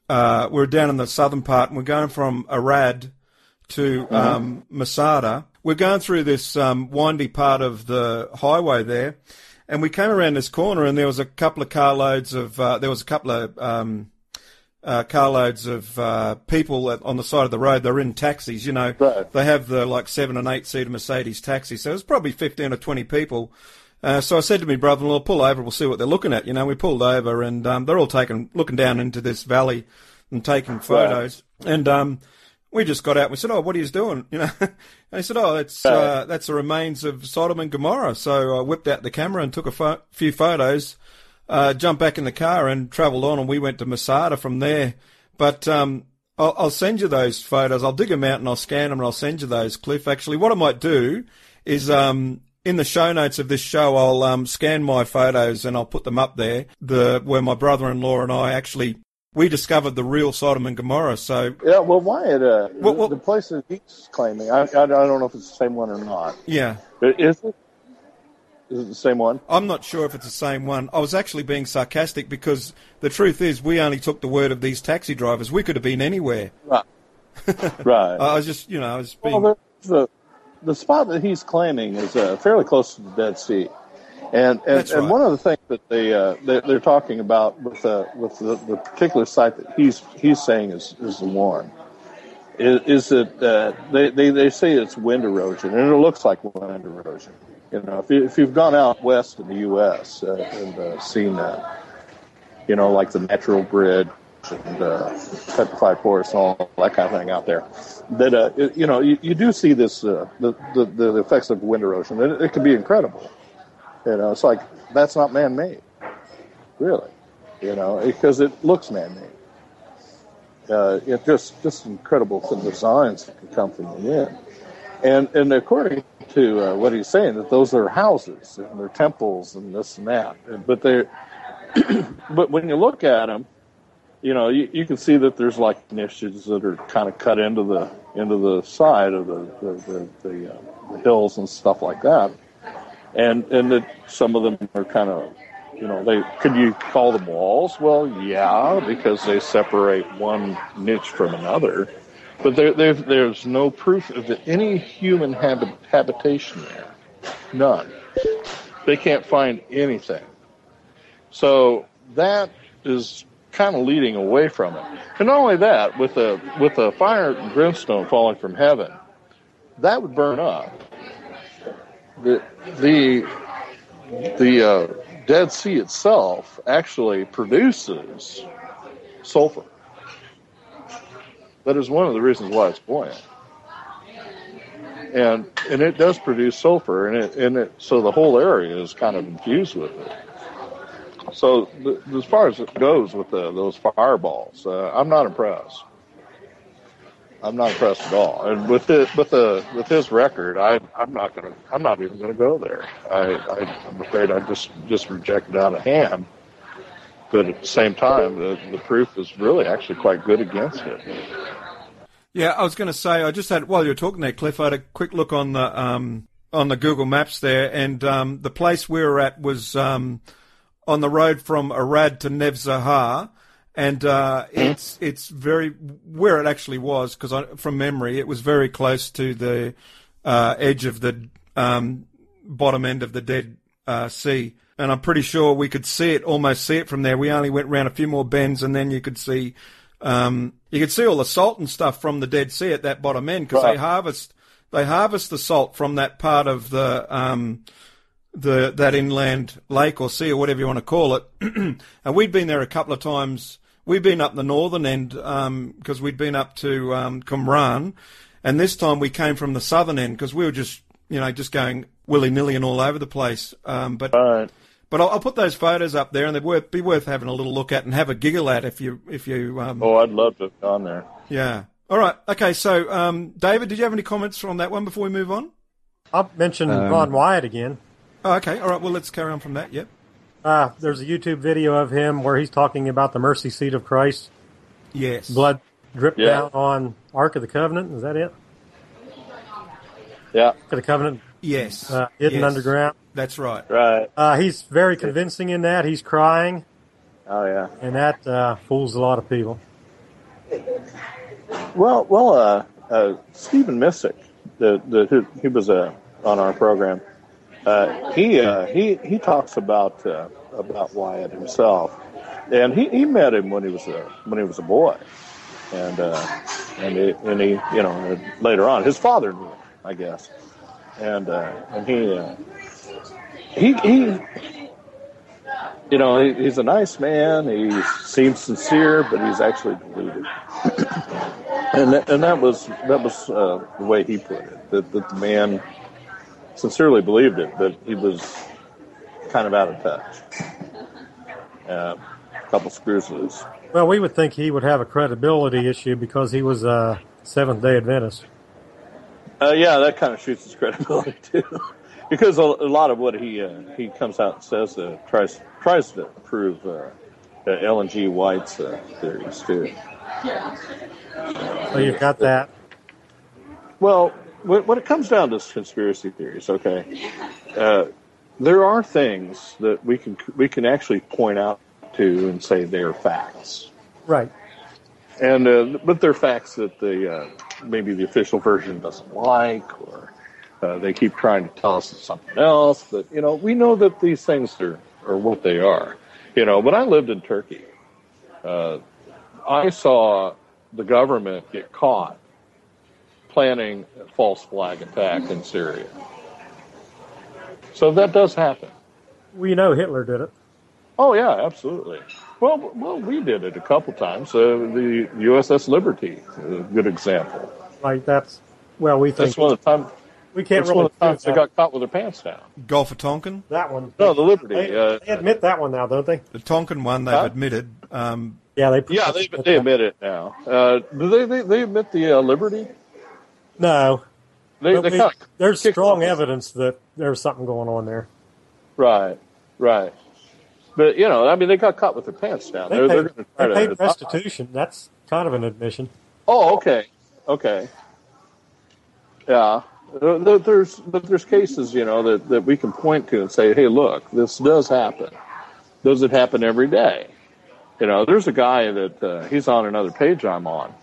uh, we're down in the southern part, and we're going from Arad to um, Masada. We're going through this um, windy part of the highway there, and we came around this corner, and there was a couple of carloads of uh, there was a couple of um, uh, carloads of uh, people at, on the side of the road. They're in taxis, you know.
Right.
They have the like seven and eight seater Mercedes taxis. So it was probably fifteen or twenty people. Uh, so I said to my brother-in-law, "Pull over, we'll see what they're looking at." You know, we pulled over, and um, they're all taking looking down into this valley and taking photos. And um, we just got out. and We said, "Oh, what are you doing?" You know, and he said, "Oh, it's uh, that's the remains of Sodom and Gomorrah." So I whipped out the camera and took a pho- few photos. Uh, jumped back in the car and travelled on, and we went to Masada from there. But um, I'll, I'll send you those photos. I'll dig them out and I'll scan them and I'll send you those, Cliff. Actually, what I might do is um, in the show notes of this show, I'll um, scan my photos and I'll put them up there. The where my brother-in-law and I actually we discovered the real Sodom and Gomorrah. So
Yeah, well, Wyatt, uh,
Well, well-
the, the place that he's claiming, I, I, I don't know if it's the same one or not.
yeah,
But is it? Is it the same one?
I'm not sure if it's the same one. I was actually being sarcastic because the truth is we only took the word of these taxi drivers. We could have been anywhere.
Right. right.
I was just, you know, I was being.
well, the, spot that he's claiming is uh, fairly close to the Dead Sea, And and,
That's
and one of the things that they uh, they they're talking about with uh, with the, the particular site that he's he's saying is is the one is, is that uh, they, they they say it's wind erosion and it looks like wind erosion. You know, if you, if you've gone out west in the U.S. Uh, and uh, seen that, you know, like the Natural Bridge and uh, petrified forest and all that kind of thing out there, that uh, you know you, you do see this uh, the, the the effects of wind erosion. It, it can be incredible. You know, it's like that's not man-made, really. You know, because it looks man-made. Uh, it just just incredible some designs that can come from the wind, and and according to uh, what he's saying, that those are houses and they're temples and this and that, but they, but when you look at them, you know, you, you can see that there's like niches that are kind of cut into the into the side of the the the, the, uh, the hills and stuff like that, and and that some of them are kind of, you know, they could you call them walls? Well, yeah, because they separate one niche from another, but there, there there's no proof of any human habit, habitation there, none. They can't find anything. So that is kind of leading away from it. And not only that, with a with a fire and brimstone falling from heaven, that would burn up. The the the uh, Dead Sea itself actually produces sulfur. That is one of the reasons why it's buoyant. And and it does produce sulfur, and it and it so the whole area is kind of infused with it. So th- as far as it goes with the, those fireballs, uh, I'm not impressed. I'm not impressed at all. And with it, with the with his record, I I'm not gonna I'm not even gonna go there. I, I I'm afraid I just just reject it out of hand. But at the same time, the the proof is really actually quite good against it.
Yeah, I was going to say I just had while you were talking there, Cliff. I had a quick look on the um, on the Google Maps there, and um, the place we were at was um, on the road from Arad to Neve Zohar, and uh, it's it's very where it actually was because from memory it was very close to the uh, edge of the um, bottom end of the Dead uh, Sea, and I'm pretty sure we could see it, almost see it from there. We only went round a few more bends, and then you could see um, you could see all the salt and stuff from the Dead Sea at that bottom end because
Right.
they harvest they harvest the salt from that part of the um, the that inland lake or sea or whatever you want to call it. and we'd been there a couple of times. We'd been up the northern end because we'd been up to um, Qumran, and this time we came from the southern end because we were just you know just going willy nilly and all over the place. Um, but
Right.
but I'll, I'll put those photos up there, and they'd worth, be worth having a little look at and have a giggle at if you if you um,
Oh, I'd love to have gone there.
yeah. All right. Okay. So, um, David, did you have any comments on that one before we move on?
I'll mention
Um,
Ron Wyatt again.
Oh, okay. All right. Well, let's carry on from that. Yep.
Uh, there's a YouTube video of him where he's talking about the mercy seat of Christ.
Yes.
Blood dripped
Yeah.
down on Ark of the Covenant. Is that it?
Yeah.
Ark of the Covenant
Yes.
uh, hidden
Yes.
underground.
That's right.
Right.
Uh, he's very convincing in that. He's crying,
Oh yeah.
and that uh, fools a lot of people.
Well, well, uh, uh, Stephen Missick, the, the who, he was uh, on our program. Uh, he uh, he he talks about uh, about Wyatt himself, and he, he met him when he was a when he was a boy, and uh, and he, and he you know later on his father knew him, I guess, and uh, and he uh, he he you know he, he's a nice man. He seems sincere, but he's actually deluded. And and that was that was the way he put it. That, that the man sincerely believed it, but he was kind of out of touch. Uh, a couple screws loose.
Well, we would think he would have a credibility issue because he was a Seventh Day Adventist.
Uh, yeah, that kind of shoots his credibility too, because a, a lot of what he uh, he comes out and says uh, tries tries to prove uh, uh, Ellen G. White's uh, theories too.
So you've got that.
Well, when, when it comes down to conspiracy theories, okay, uh, there are things that we can we can actually point out to and say they're facts,
Right.
and uh, but they're facts that the uh, maybe the official version doesn't like, or Uh, they keep trying to tell us it's something else, but you know, we know that these things are, are what they are. You know, when I lived in Turkey, uh, I saw the government get caught planning a false flag attack in Syria. So that does happen.
We know Hitler did it.
Oh yeah, absolutely. Well, well, we did it a couple times. Uh, the USS Liberty, is a good example.
Like that's well, we think
That's one of the time.
we can't
That's
really
one of the times they got caught with their pants down.
Gulf of Tonkin,
that one.
No, the Liberty.
They,
uh,
they admit that one now, don't they?
the Tonkin one, they've
Huh?
admitted. Um,
Yeah, they.
yeah, they, they admit it now. Uh, do they, they? They admit the uh, Liberty?
No,
They, they
we-
kind of
there's strong evidence that there's something going on there.
Right, right. But you know, I mean, they got caught with their pants down.
They
They're, they're
paid,
going to try
they paid restitution. That's kind of an admission.
Oh, okay, okay. Yeah, there's but there's cases you know that that we can point to and say, hey, look, this does happen. Does it happen every day? You know, there's a guy that uh, he's on another page I'm on,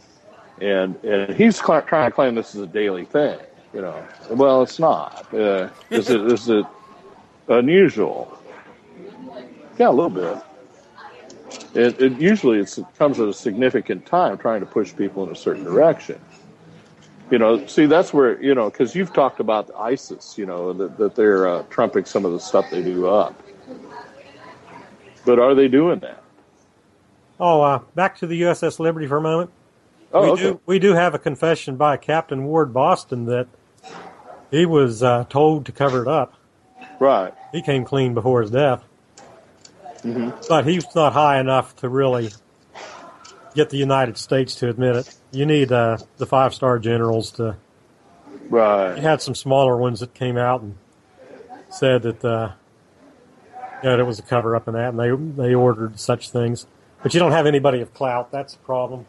and and he's cl- trying to claim this is a daily thing. You know, well, it's not. Uh, is it is it unusual? Yeah, a little bit. It, it usually it comes at a significant time trying to push people in a certain direction. You know, see that's where you know because you've talked about ISIS. You know that that they're uh, trumping some of the stuff they do up. But are they doing that?
Oh, uh, back to the USS Liberty for a moment.
Oh,
we
okay.
do we do have a confession by Captain Ward Boston that he was uh, told to cover it up.
Right.
He came clean before his death,
Mm-hmm.
but he's not high enough to really get the United States to admit it. You need uh, the five star generals to. You
Right.
had some smaller ones that came out and said that uh, you know, it was a cover up and that, and they they ordered such things. But you don't have anybody of clout. That's a problem.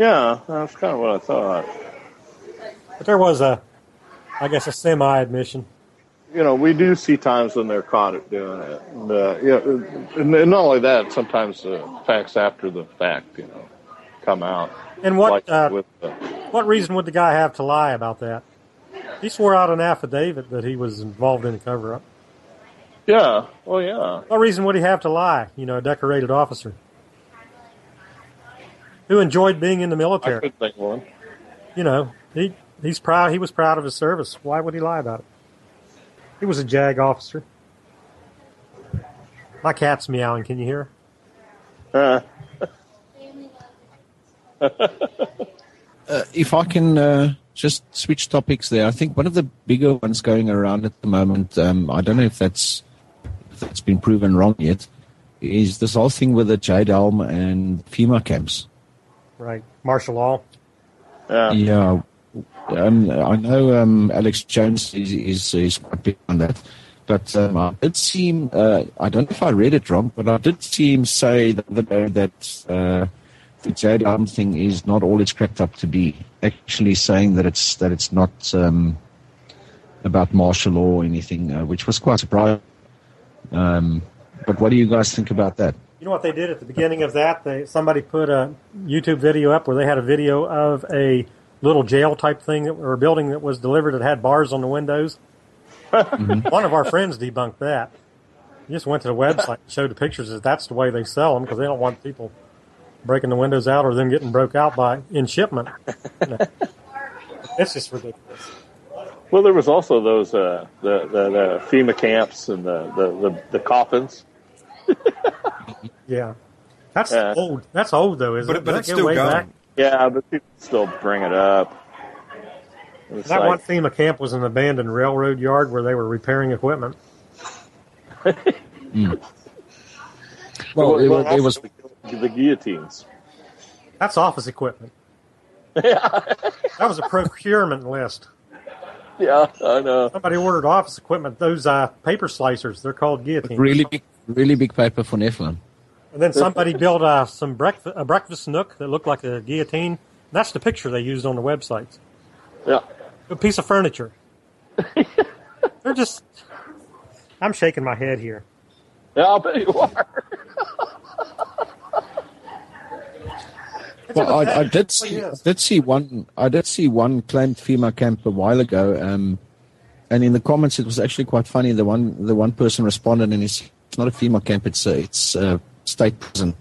Yeah, that's kind of what I thought.
But there was a, I guess, a semi admission.
You know, we do see times when they're caught at doing it. And, uh, yeah, and, and not only that, sometimes the facts after the fact, you know, come out.
And what
like
uh,
with
what reason would the guy have to lie about that? He swore out an affidavit that he was involved in a cover up.
yeah, well, yeah,
What reason would he have to lie? You know, a decorated officer who enjoyed being in the military.
I
military.
could think one.
You know, he he's proud. He was proud of his service. Why would he lie about it? He was a JAG officer. My cat's meowing. Can you hear?
Uh,
Uh, if I can uh, just switch topics there, I think one of the bigger ones going around at the moment, um, I don't know if that's if that's been proven wrong yet, is this whole thing with the Jade Helm and FEMA camps.
Right, martial law.
yeah,
Yeah, um, I know um, Alex Jones is, is is quite big on that, but um, I did see him. Uh, I don't know if I read it wrong, but I did see him say the other day that uh, the Jade Helm thing is not all it's cracked up to be. Actually, saying that it's that it's not um, about martial law or anything, uh, which was quite surprising. Um, but what do you guys think about that?
You know what they did at the beginning of that? They somebody put a YouTube video up where they had a video of a little jail type thing that, or a building that was delivered that had bars on the windows. One of our friends debunked that. He just went to the website and showed the pictures that that's the way they sell them because they don't want people breaking the windows out or them getting broke out by in shipment. You know. It's just ridiculous.
Well, there was also those uh, the, the the FEMA camps and the the, the, the coffins.
Yeah, that's
Yeah.
old. That's old though, isn't
but
it?
but it's still going.
back?
Yeah, but people still bring it up. It's
That
like,
one of camp was an abandoned railroad yard where they were repairing equipment.
Well, it,
well,
was- it was
the, the guillotines.
That's office equipment. That was a procurement list.
Yeah, I know.
Somebody ordered office equipment. Those uh, paper slicers, they're called guillotines.
really big, really big paper for Nephilim.
And then somebody built uh, some breakfast, a breakfast nook that looked like a guillotine. That's the picture they used on the websites.
Yeah,
A piece of furniture. they're just. I'm shaking my head here.
yeah, I'll bet you are.
Well, I, I did see, I did see one. I did see one claimed FEMA camp a while ago. Um, and in the comments, it was actually quite funny. The one the one person responded, and it's, it's not a FEMA camp; it's a, it's a state prison.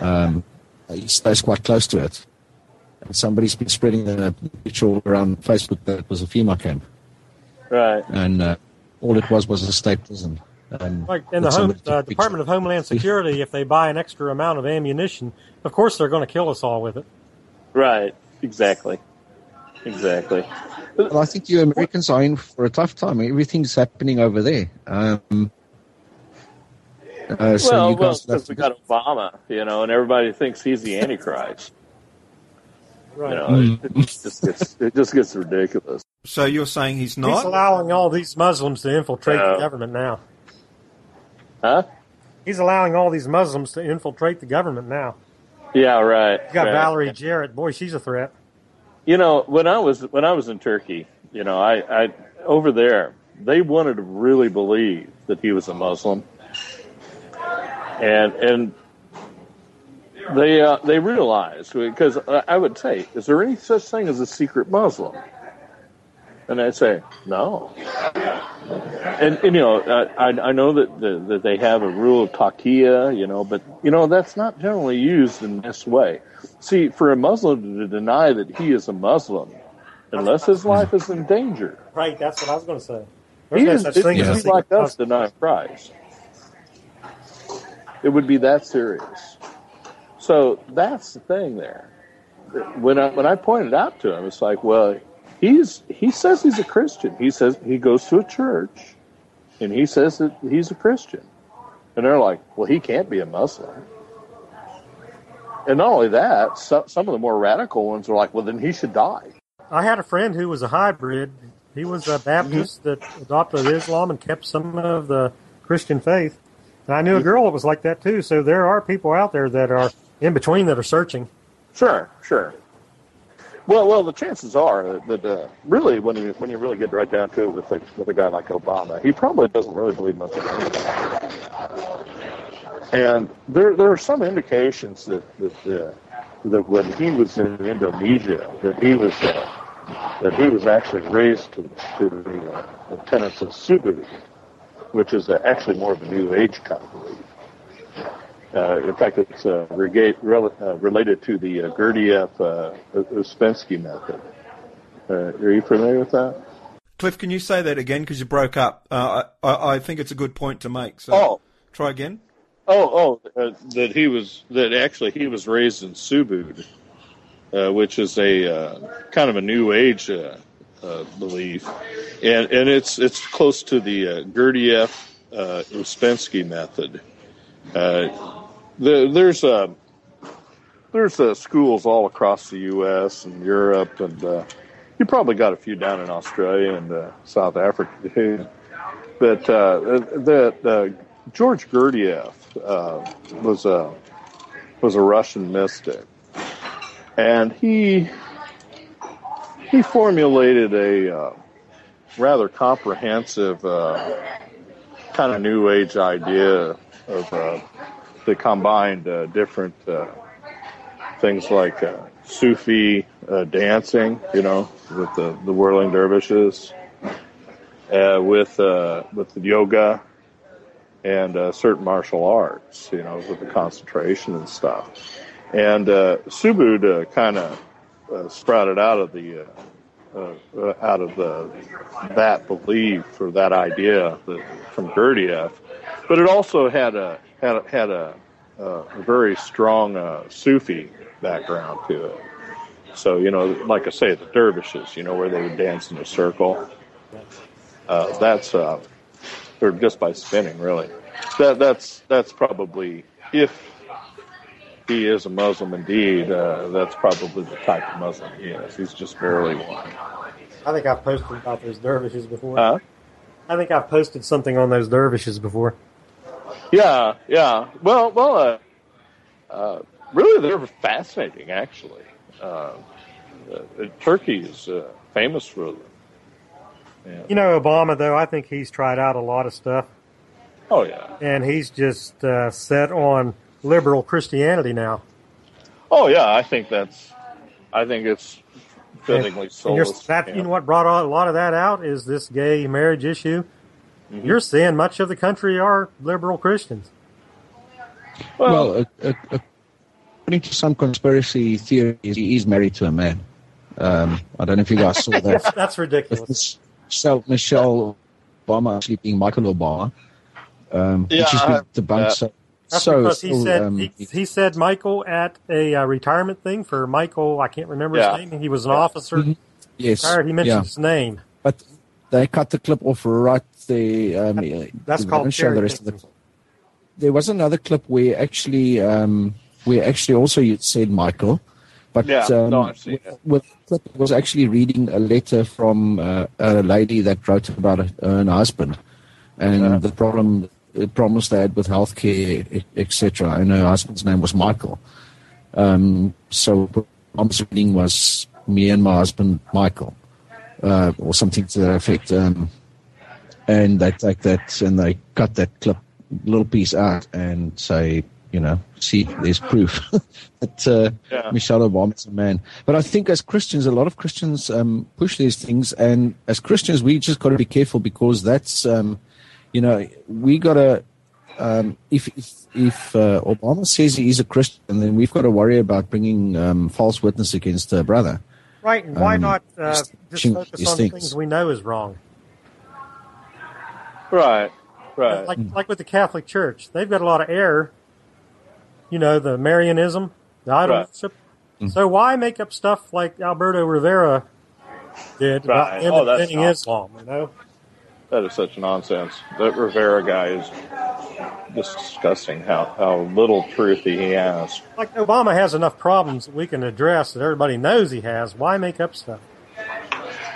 Um, he stays quite close to it. And somebody's been spreading a picture all around Facebook that it was a FEMA camp,
Right.
and uh, all it was was a state prison. And
Like in the home, uh. Department of Homeland Security, if they buy an extra amount of ammunition, of course they're going to kill us all with it.
Right. Exactly. Exactly.
Well, I think you Americans are in for a tough time. Everything's happening over there. Um, uh, so
well,
you
well,
guys
because we got Obama, you know, and everybody thinks he's the Antichrist.
Right.
You know,
Mm.
it, it just gets it just gets ridiculous.
So you're saying he's not?
He's
not?
allowing all these Muslims to infiltrate
No.
the government now.
Huh?
He's allowing all these Muslims to infiltrate the government now.
Yeah, right.
You got
right.
Valerie Jarrett. Boy, she's a threat.
You know, when I was when I was in Turkey, you know, I, I over there, they wanted to really believe that he was a Muslim, and and they uh, they realized because I would say, is there any such thing as a secret Muslim? And I'd say no. And, and you know, I I know that the, that they have a rule of taqiyya, you know, but you know that's not generally used in this way. See, for a Muslim to deny that he is a Muslim, unless his life is in danger,
Right, that's what I was going to say.
he
There's no
is,
such thing as
like us denying Christ. It would be that serious. So that's the thing there. When I when I pointed out to him, it's like, well, he's he says he's a Christian. He says he goes to a church, and he says that he's a Christian. And they're like, well, he can't be a Muslim. And not only that, so, some of the more radical ones are like, well, then he should die.
I had a friend who was a hybrid. He was a Baptist mm-hmm. that adopted Islam and kept some of the Christian faith. And I knew a girl that was like that too. So there are people out there that are in between that are searching.
Sure, sure. Well, well, the chances are that, uh, really, when you when you really get right down to it with a, with a guy like Obama, he probably doesn't really believe much of anything. And there there are some indications that that uh, that when he was in Indonesia, that he was uh, that he was actually raised to, to the, uh, the tenets of Subud, which is uh, actually more of a New Age kind of belief. Uh, in fact, it's uh, regate, rel- uh, related to the uh, Gurdjieff uh, Uspensky method. Uh, are you familiar with that?
Cliff, can you say that again because you broke up? Uh, I, I think it's a good point to make. So
Oh.
try again.
Oh, oh, uh, that he was that actually he was raised in Subud, uh, which is a uh, kind of a new age uh, belief, and and it's it's close to the uh, Gurdjieff uh, Uspensky method. Uh, the, there's uh, there's uh, schools all across the U.S. and Europe, and uh, you probably got a few down in Australia and South Africa too. But that George Gurdjieff was a was a Russian mystic, and he he formulated a uh, rather comprehensive uh, kind of new age idea of uh, that combined uh, different uh, things like uh, Sufi dancing, you know, with the, the whirling dervishes, with with the yoga and certain martial arts, you know, with the concentration and stuff. And Subud kind of uh, sprouted out of the uh, uh, out of the that belief or that idea that, from Gurdjieff, but it also had a had a, had a, uh, a very strong uh, Sufi background to it. So you know, like I say, the dervishes, you know, where they would dance in a circle. Uh, that's or just by spinning, really. That that's that's probably if he is a Muslim indeed. Uh, that's probably the type of Muslim he is. He's just barely one.
I think I've posted about those dervishes before.
Huh?
I think I've posted something on those dervishes before.
Yeah, yeah. Well, well, uh, uh, really, they're fascinating, actually. Uh, uh, Turkey is uh, famous for them. Yeah.
You know, Obama, though, I think he's tried out a lot of stuff,
Oh, yeah.
and he's just uh, set on liberal Christianity now.
Oh, yeah. I think that's. I think it's fittingly
And you're,
soulless.
that, you know what brought a lot of that out is this gay marriage issue.
Mm-hmm.
You're seeing much of the country are liberal Christians.
Well,
Well, uh, uh, uh, according to some conspiracy theories, he is married to a man. Um, I don't know if you guys saw that.
That's ridiculous.
Michelle, Michelle Obama actually being Michael Obama, um,
Yeah,
which has
I-
been debunked.
yeah.
So,
That's
so,
because he
so,
said
um,
he, he said Michael at a uh, retirement thing for Michael. I can't remember
Yeah.
his name. He was an officer.
Mhm. yes,
Retired. He mentioned
yeah.
his name.
but they cut the clip off right there. Um,
That's called
don't show the rest of the
cherry-picking.
there was another clip where actually um, where actually also you said Michael, but
Yeah,
um,
no, I've
with, with clip was actually reading a letter from uh, a lady that wrote about her own husband and
Yeah.
the problem the problems they had with healthcare etc. And her husband's name was Michael. Um, so I'm reading was me and my husband Michael, uh, or something to that effect. Um, and they take that and they cut that clip little piece out and say, you know, see, there's proof that uh,
Yeah.
Michelle Obama's a man. But I think as Christians, a lot of Christians um, push these things, and as Christians, we just got to be careful because that's, um, you know, we got to. Um, if if, if uh, Obama says he is a Christian, then we've got to worry about bringing um, false witness against a brother.
Right, and why
Um,
not uh,
just
just focus
these
on the
things.
things we know is wrong?
right, right.
Like like with the Catholic Church, they've got a lot of error. You know, the Marianism, the idol
Right.
worship. So why make up stuff like Alberto Rivera did about
Right.
him
Oh, that's
inventing Islam? You know,
That is such nonsense. That Rivera guy is disgusting. How how little truth he has.
like Obama has enough problems that we can address that everybody knows he has. Why make up stuff?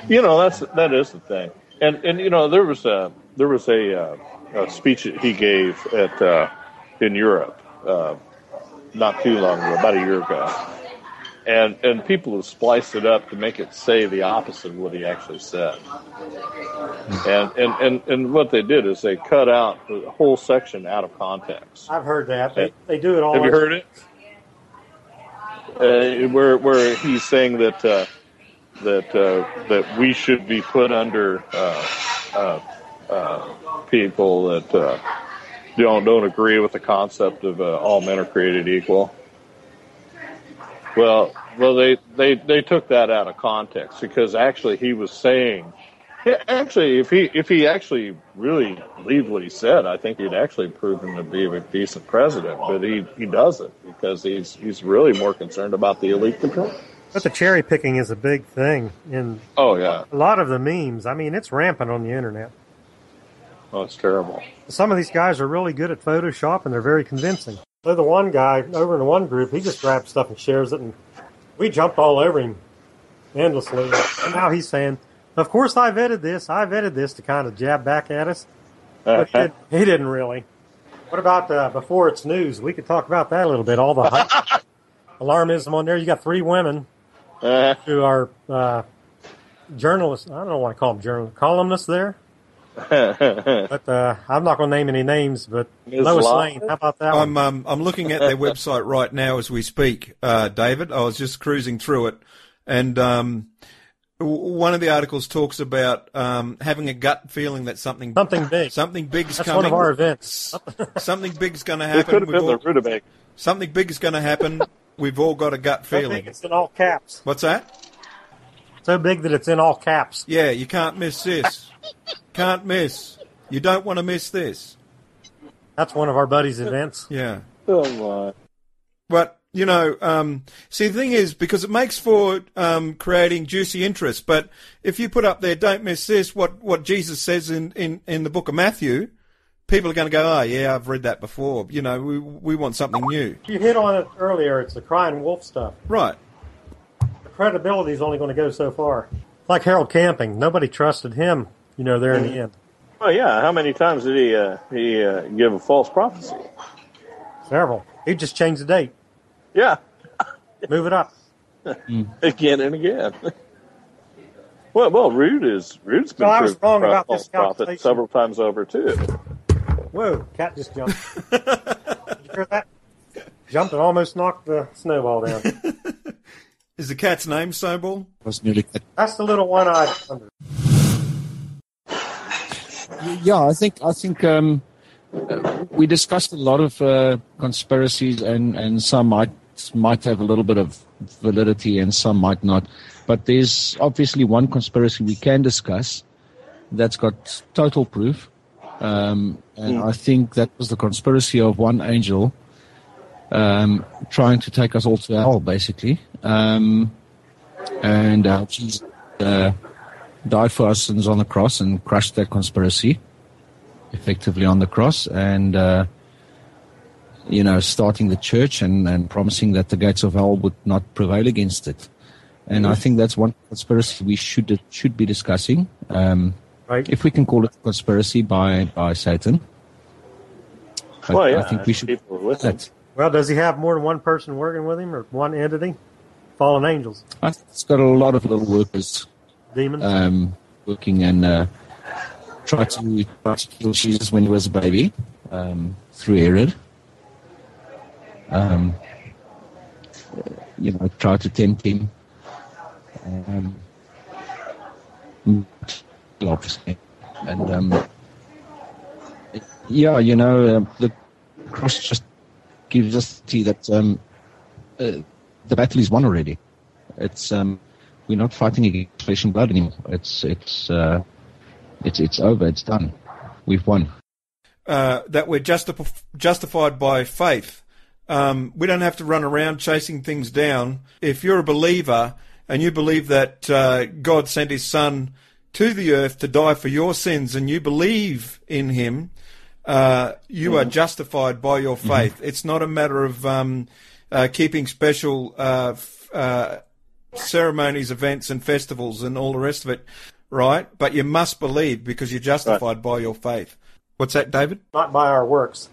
You know, that's that is the thing. And and you know, there was a there was a, uh, a speech that he gave at uh, in Europe uh, not too long ago, about a year ago, and and people have spliced it up to make it say the opposite of what he actually said. And and and and what they did is they cut out the whole section out of context.
I've heard that they, they do it all.
Have you heard it? Uh, where where he's saying that uh, that uh, that we should be put under uh, uh, uh, people that uh, don't don't agree with the concept of uh, all men are created equal. Well, well, they, they they took that out of context because actually he was saying. Actually, if he if he actually really believed what he said, I think he'd actually proven to be a decent president. But he, he doesn't because he's he's really more concerned about the elite control.
But the cherry picking is a big thing in
Oh yeah,
a lot of the memes. I mean, it's rampant on the internet.
oh it's terrible.
Some of these guys are really good at Photoshop and they're very convincing. So the one guy over in the one group, he just grabs stuff and shares it, and we jumped all over him endlessly. And now he's saying, "Of course I vetted this. I vetted this to kind of jab back at us." But he, did, he didn't really. What about uh, before it's news? We could talk about that a little bit. All the hype, alarmism on there. You got three women
Uh,
who are uh, journalists. I don't want to call them journalists, columnists there. But uh, I'm not going to name any names. But
Ms.
Lois
Lyle?
Lane, how about that?
I'm um, I'm looking at their website right now as we speak, uh, David. I was just cruising through it, and um, w- one of the articles talks about um, having a gut feeling that something
Something big.
something big's
That's
coming.
one of our events.
something big's going to
it
happen.
could have
We've
been the
all-
rutabaga.
something big is going to happen. We've all got a gut
So big
feeling.
it's in all caps.
What's that?
So big that it's in all caps.
Yeah, you can't miss this. Can't miss. You don't want to miss this.
That's one of our buddies' events.
Yeah.
Oh my.
But you know, um, see, the thing is, because it makes for um, creating juicy interest. But if you put up there, "Don't miss this," what what Jesus says in in, in the book of Matthew, people are going to go, "Oh, yeah, I've read that before." You know, we we want something new,
You hit on it earlier. It's the crying wolf stuff.
right?
The credibility is only going to go so far. Like Harold Camping, nobody trusted him. You know, there in the end,
Well, yeah. How many times did he uh, he uh, give a false prophecy?
several. He just changed the date,
Yeah,
move it up.
again and again. Well, well, Rude is Rude's been
No, I was wrong
a
about
false
this
prophet several times over too.
Whoa, cat just jumped. Did you hear that? Jumped and almost knocked the snowball down.
Is the cat's name Snowball?
That's the little one-eyed wonder.
Yeah, I think I think um, we discussed a lot of uh, conspiracies, and, and some might might have a little bit of validity, and some might not. But there's obviously one conspiracy we can discuss that's got total proof, um, and I think that was the conspiracy of one angel um, trying to take us all to hell, basically. Um, and uh, Jesus uh, died for our sins on the cross and crushed that conspiracy effectively on the cross. And uh, you know starting the church and, and promising that the gates of hell would not prevail against it. And I think that's one conspiracy we should should be discussing. Um,
Right.
if we can call it a conspiracy by by Satan. I,
well, yeah,
I think we should
people with
that.
Well, does he have more than one person working with him, or one entity? Fallen angels,
I think it's got a lot of little workers
demons.
um, working and uh, tried to try to kill Jesus when he was a baby um, through Herod. Um, you know, tried to tempt him. Um, obviously, and um, yeah, you know, uh, the cross just gives us the that um, uh, the battle is won already. It's um, we're not fighting against flesh and blood anymore. It's it's uh, it's it's over. It's done. We've won.
uh, that we're justi- justified by faith. Um, we don't have to run around chasing things down. If you're a believer and you believe that uh, God sent His Son to the earth to die for your sins, and you believe in Him, uh, you are justified by your faith. It's not a matter of um, uh, keeping special uh, f- uh, ceremonies, events, and festivals, and all the rest of it, right? But you must believe because you're justified by your faith. What's that, David?
not by our works.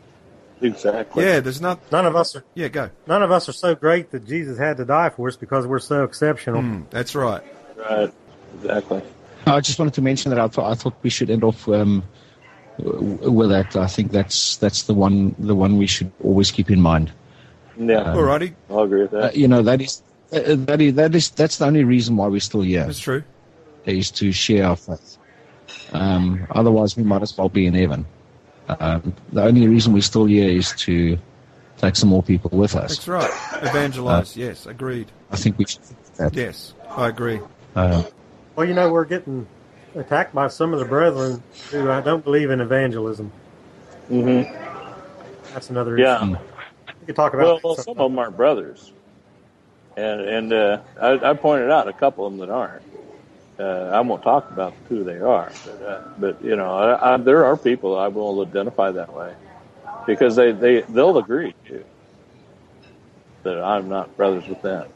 Exactly.
Yeah, there's not.
None of us are.
Yeah, go.
None of us are so great that Jesus had to die for us because we're so exceptional.
Mm, that's right.
Right. Exactly.
I just wanted to mention that I thought I thought we should end off um, with that. I think that's that's the one the one we should always keep in mind.
Yeah.
Alrighty,
I'll agree with
Uh,
that.
you know that is uh, that is that is that's the only reason why we're still here
that's true.
is to share our faith. Um, otherwise, we might as well be in heaven. Um, the only reason we're still here is to take some more people with us.
That's right. Evangelize. yes, agreed.
I think we should do that.
Yes, I agree.
Uh,
Well, you know, we're getting attacked by some of the brethren who uh, don't believe in evangelism.
Mm-hmm.
That's another
Yeah.
issue. We could talk about
Well, well, some of them aren't brothers, and and uh, I, I pointed out a couple of them that aren't. Uh, I won't talk about who they are, but uh, but you know, I, I, there are people I will identify that way because they they they'll agree to that I'm not brothers with them,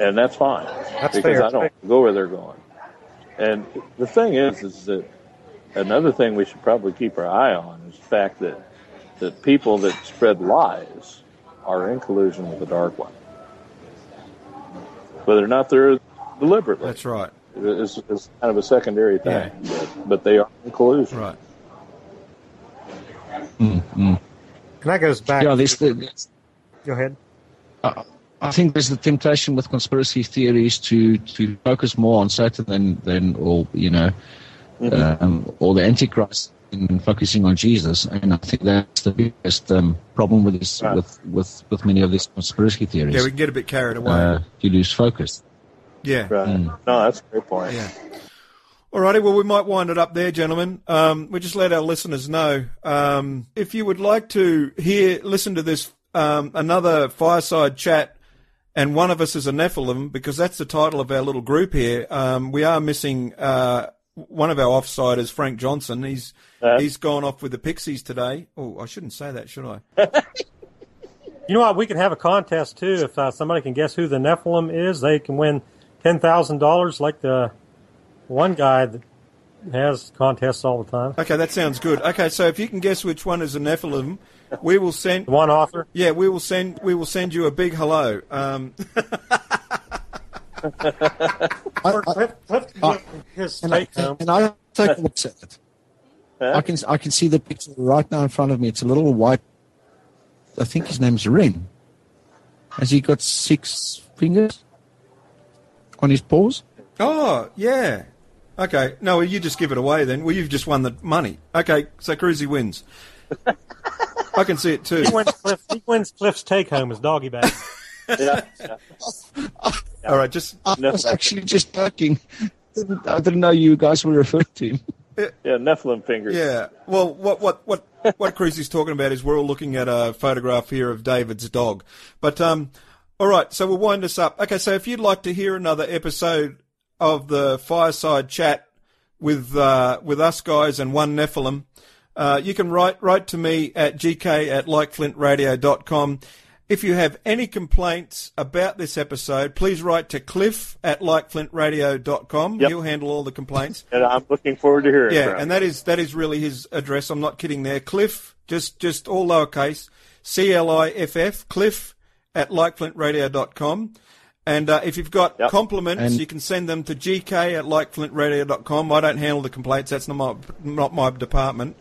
and that's fine
That's
because
fair.
I don't go where they're going. And the thing is, is that another thing we should probably keep our eye on is the fact that that people that spread lies are in collusion with the dark one, whether or not they're deliberately.
That's right.
It's, it's kind of a secondary thing, but, but they are in collusion.
Right.
mm, mm.
And that goes back.
Yeah, there's the,
Go ahead.
I think there's the temptation with conspiracy theories to, to focus more on Satan than, than or you know, um, or the Antichrist and focusing on Jesus. And I think that's the biggest um, problem with this,
Right.
with, with, with many of these conspiracy theories.
Yeah, we can get a bit carried away.
uh, you lose focus.
yeah.
Right.
Mm.
No, that's a great point.
Yeah. Alrighty, well, we might wind it up there, gentlemen. Um, we just let our listeners know um, if you would like to hear, listen to this um, another fireside chat, and one of us is a Nephilim because that's the title of our little group here. Um, we are missing uh, one of our offsiders, Frank Johnson. He's
Uh,
he's gone off with the Pixies today. Oh, I shouldn't say that, should I?
You know what? We could have a contest too. If uh, somebody can guess who the Nephilim is, they can win ten thousand dollars, like the one guy that has contests all the time.
Okay, that sounds good. Okay, so if you can guess which one is a Nephilim, we will send.
One author.
Yeah, we will send we will send you a big hello. Um,
I,
Or
I,
Cliff, Cliff can give his
and, I,
home.
and I take a look at it. I can I can see the picture right now in front of me. It's a little white. I think his name's Ren. Has he got six fingers on his paws.
Oh, yeah. Okay. No, well, you just give it away then. Well, you've just won the money. Okay, so Crusy wins. I can see it too.
He wins, Cliff, he wins Cliff's take home as doggy bag.
Yeah, yeah.
All right, just
I was actually just joking. I didn't know you guys were referring to him.
Yeah, Nephilim fingers.
yeah. Well, what what what what Crusy's talking about is we're all looking at a photograph here of David's dog. But um, all right, so we'll wind this up. Okay, so if you'd like to hear another episode of the fireside chat with uh, with us guys and one Nephilim, uh, you can write write to me at gk at likeflintradio.com. If you have any complaints about this episode, please write to cliff at likeflintradio.com.
Yep.
He'll handle all the complaints.
And I'm looking forward to hearing
Yeah,
from
and that is that is really his address. I'm not kidding there. Cliff, just just all lowercase, C L I F F, Cliff at likeflintradio.com. And uh, if you've got
Yep.
compliments,
And-
you can send them to gk at likeflintradio.com. I don't handle the complaints. That's not my not my department.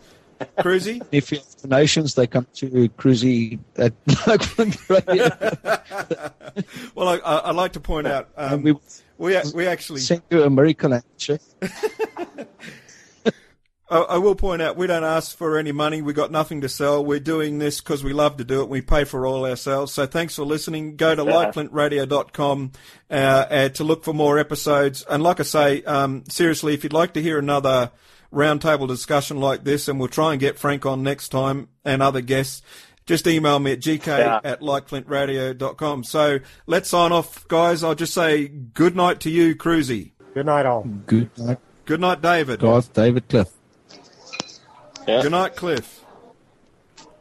Crusy?
If you have donations, they come to Crusy at Blackburn Radio.
well, I, I, I'd like to point out um,
we
we we actually
send you a miracle handshake.
I, I will point out we don't ask for any money. We got nothing to sell. We're doing this because we love to do it. We pay for all ourselves. So thanks for listening. Go to likeflintradio.com uh, uh, to look for more episodes. And like I say, um, seriously, if you'd like to hear another roundtable discussion like this, and we'll try and get Frank on next time and other guests. Just email me at gk
Yeah.
at likeflintradio.com. So let's sign off, guys. I'll just say good night to you, Crusy.
Good night, all.
Good night,
Good night, David.
Garth, David Cliff.
Good night, Cliff.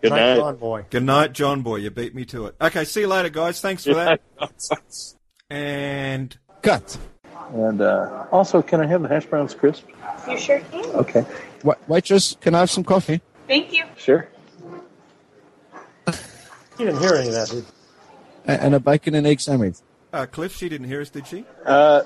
Good night.
John Boy.
Good night, John Boy. You beat me to it. Okay, see you later, guys. Thanks for that. And
Cut.
And uh, also, can I have the hash browns crisp?
You sure can.
Okay,
Wa- Waitress, can I have some coffee?
Thank you.
sure.
You didn't hear any of that, did you?
And a bacon and egg sandwich.
uh, Cliff, she didn't hear us, did she?
Uh,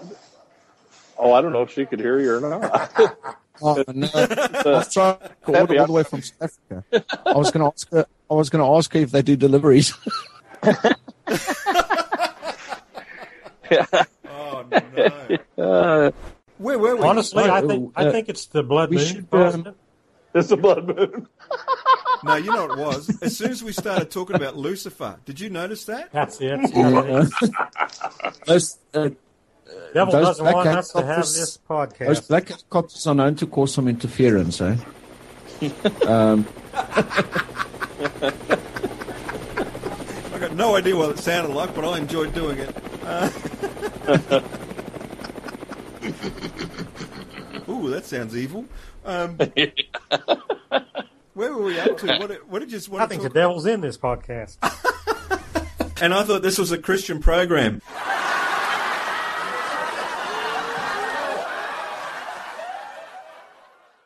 oh, I don't know if she could hear you or not.
Oh no! I was trying to order all the way from South Africa. I was going to ask her. I was going to ask her if they do deliveries.
Oh no!
uh,
Where were we?
Honestly, I think I
uh,
think it's the blood
we
moon.
should, um,
it's the blood moon.
No, you know what it was. As soon as we started talking about Lucifer, did you notice that?
That's it.
Yeah. those, uh,
Devil
Those
doesn't
black
want us to have
helicopters-
this
those
podcast.
black helicopters are known to cause some interference. Eh? um,
I got no idea what it sounded like, but I enjoyed doing it. Uh, Ooh, that sounds evil. Um, where were we up to? What, did- what did you just
I
to
think the
talk
devil's in this podcast.
And I thought this was a Christian program.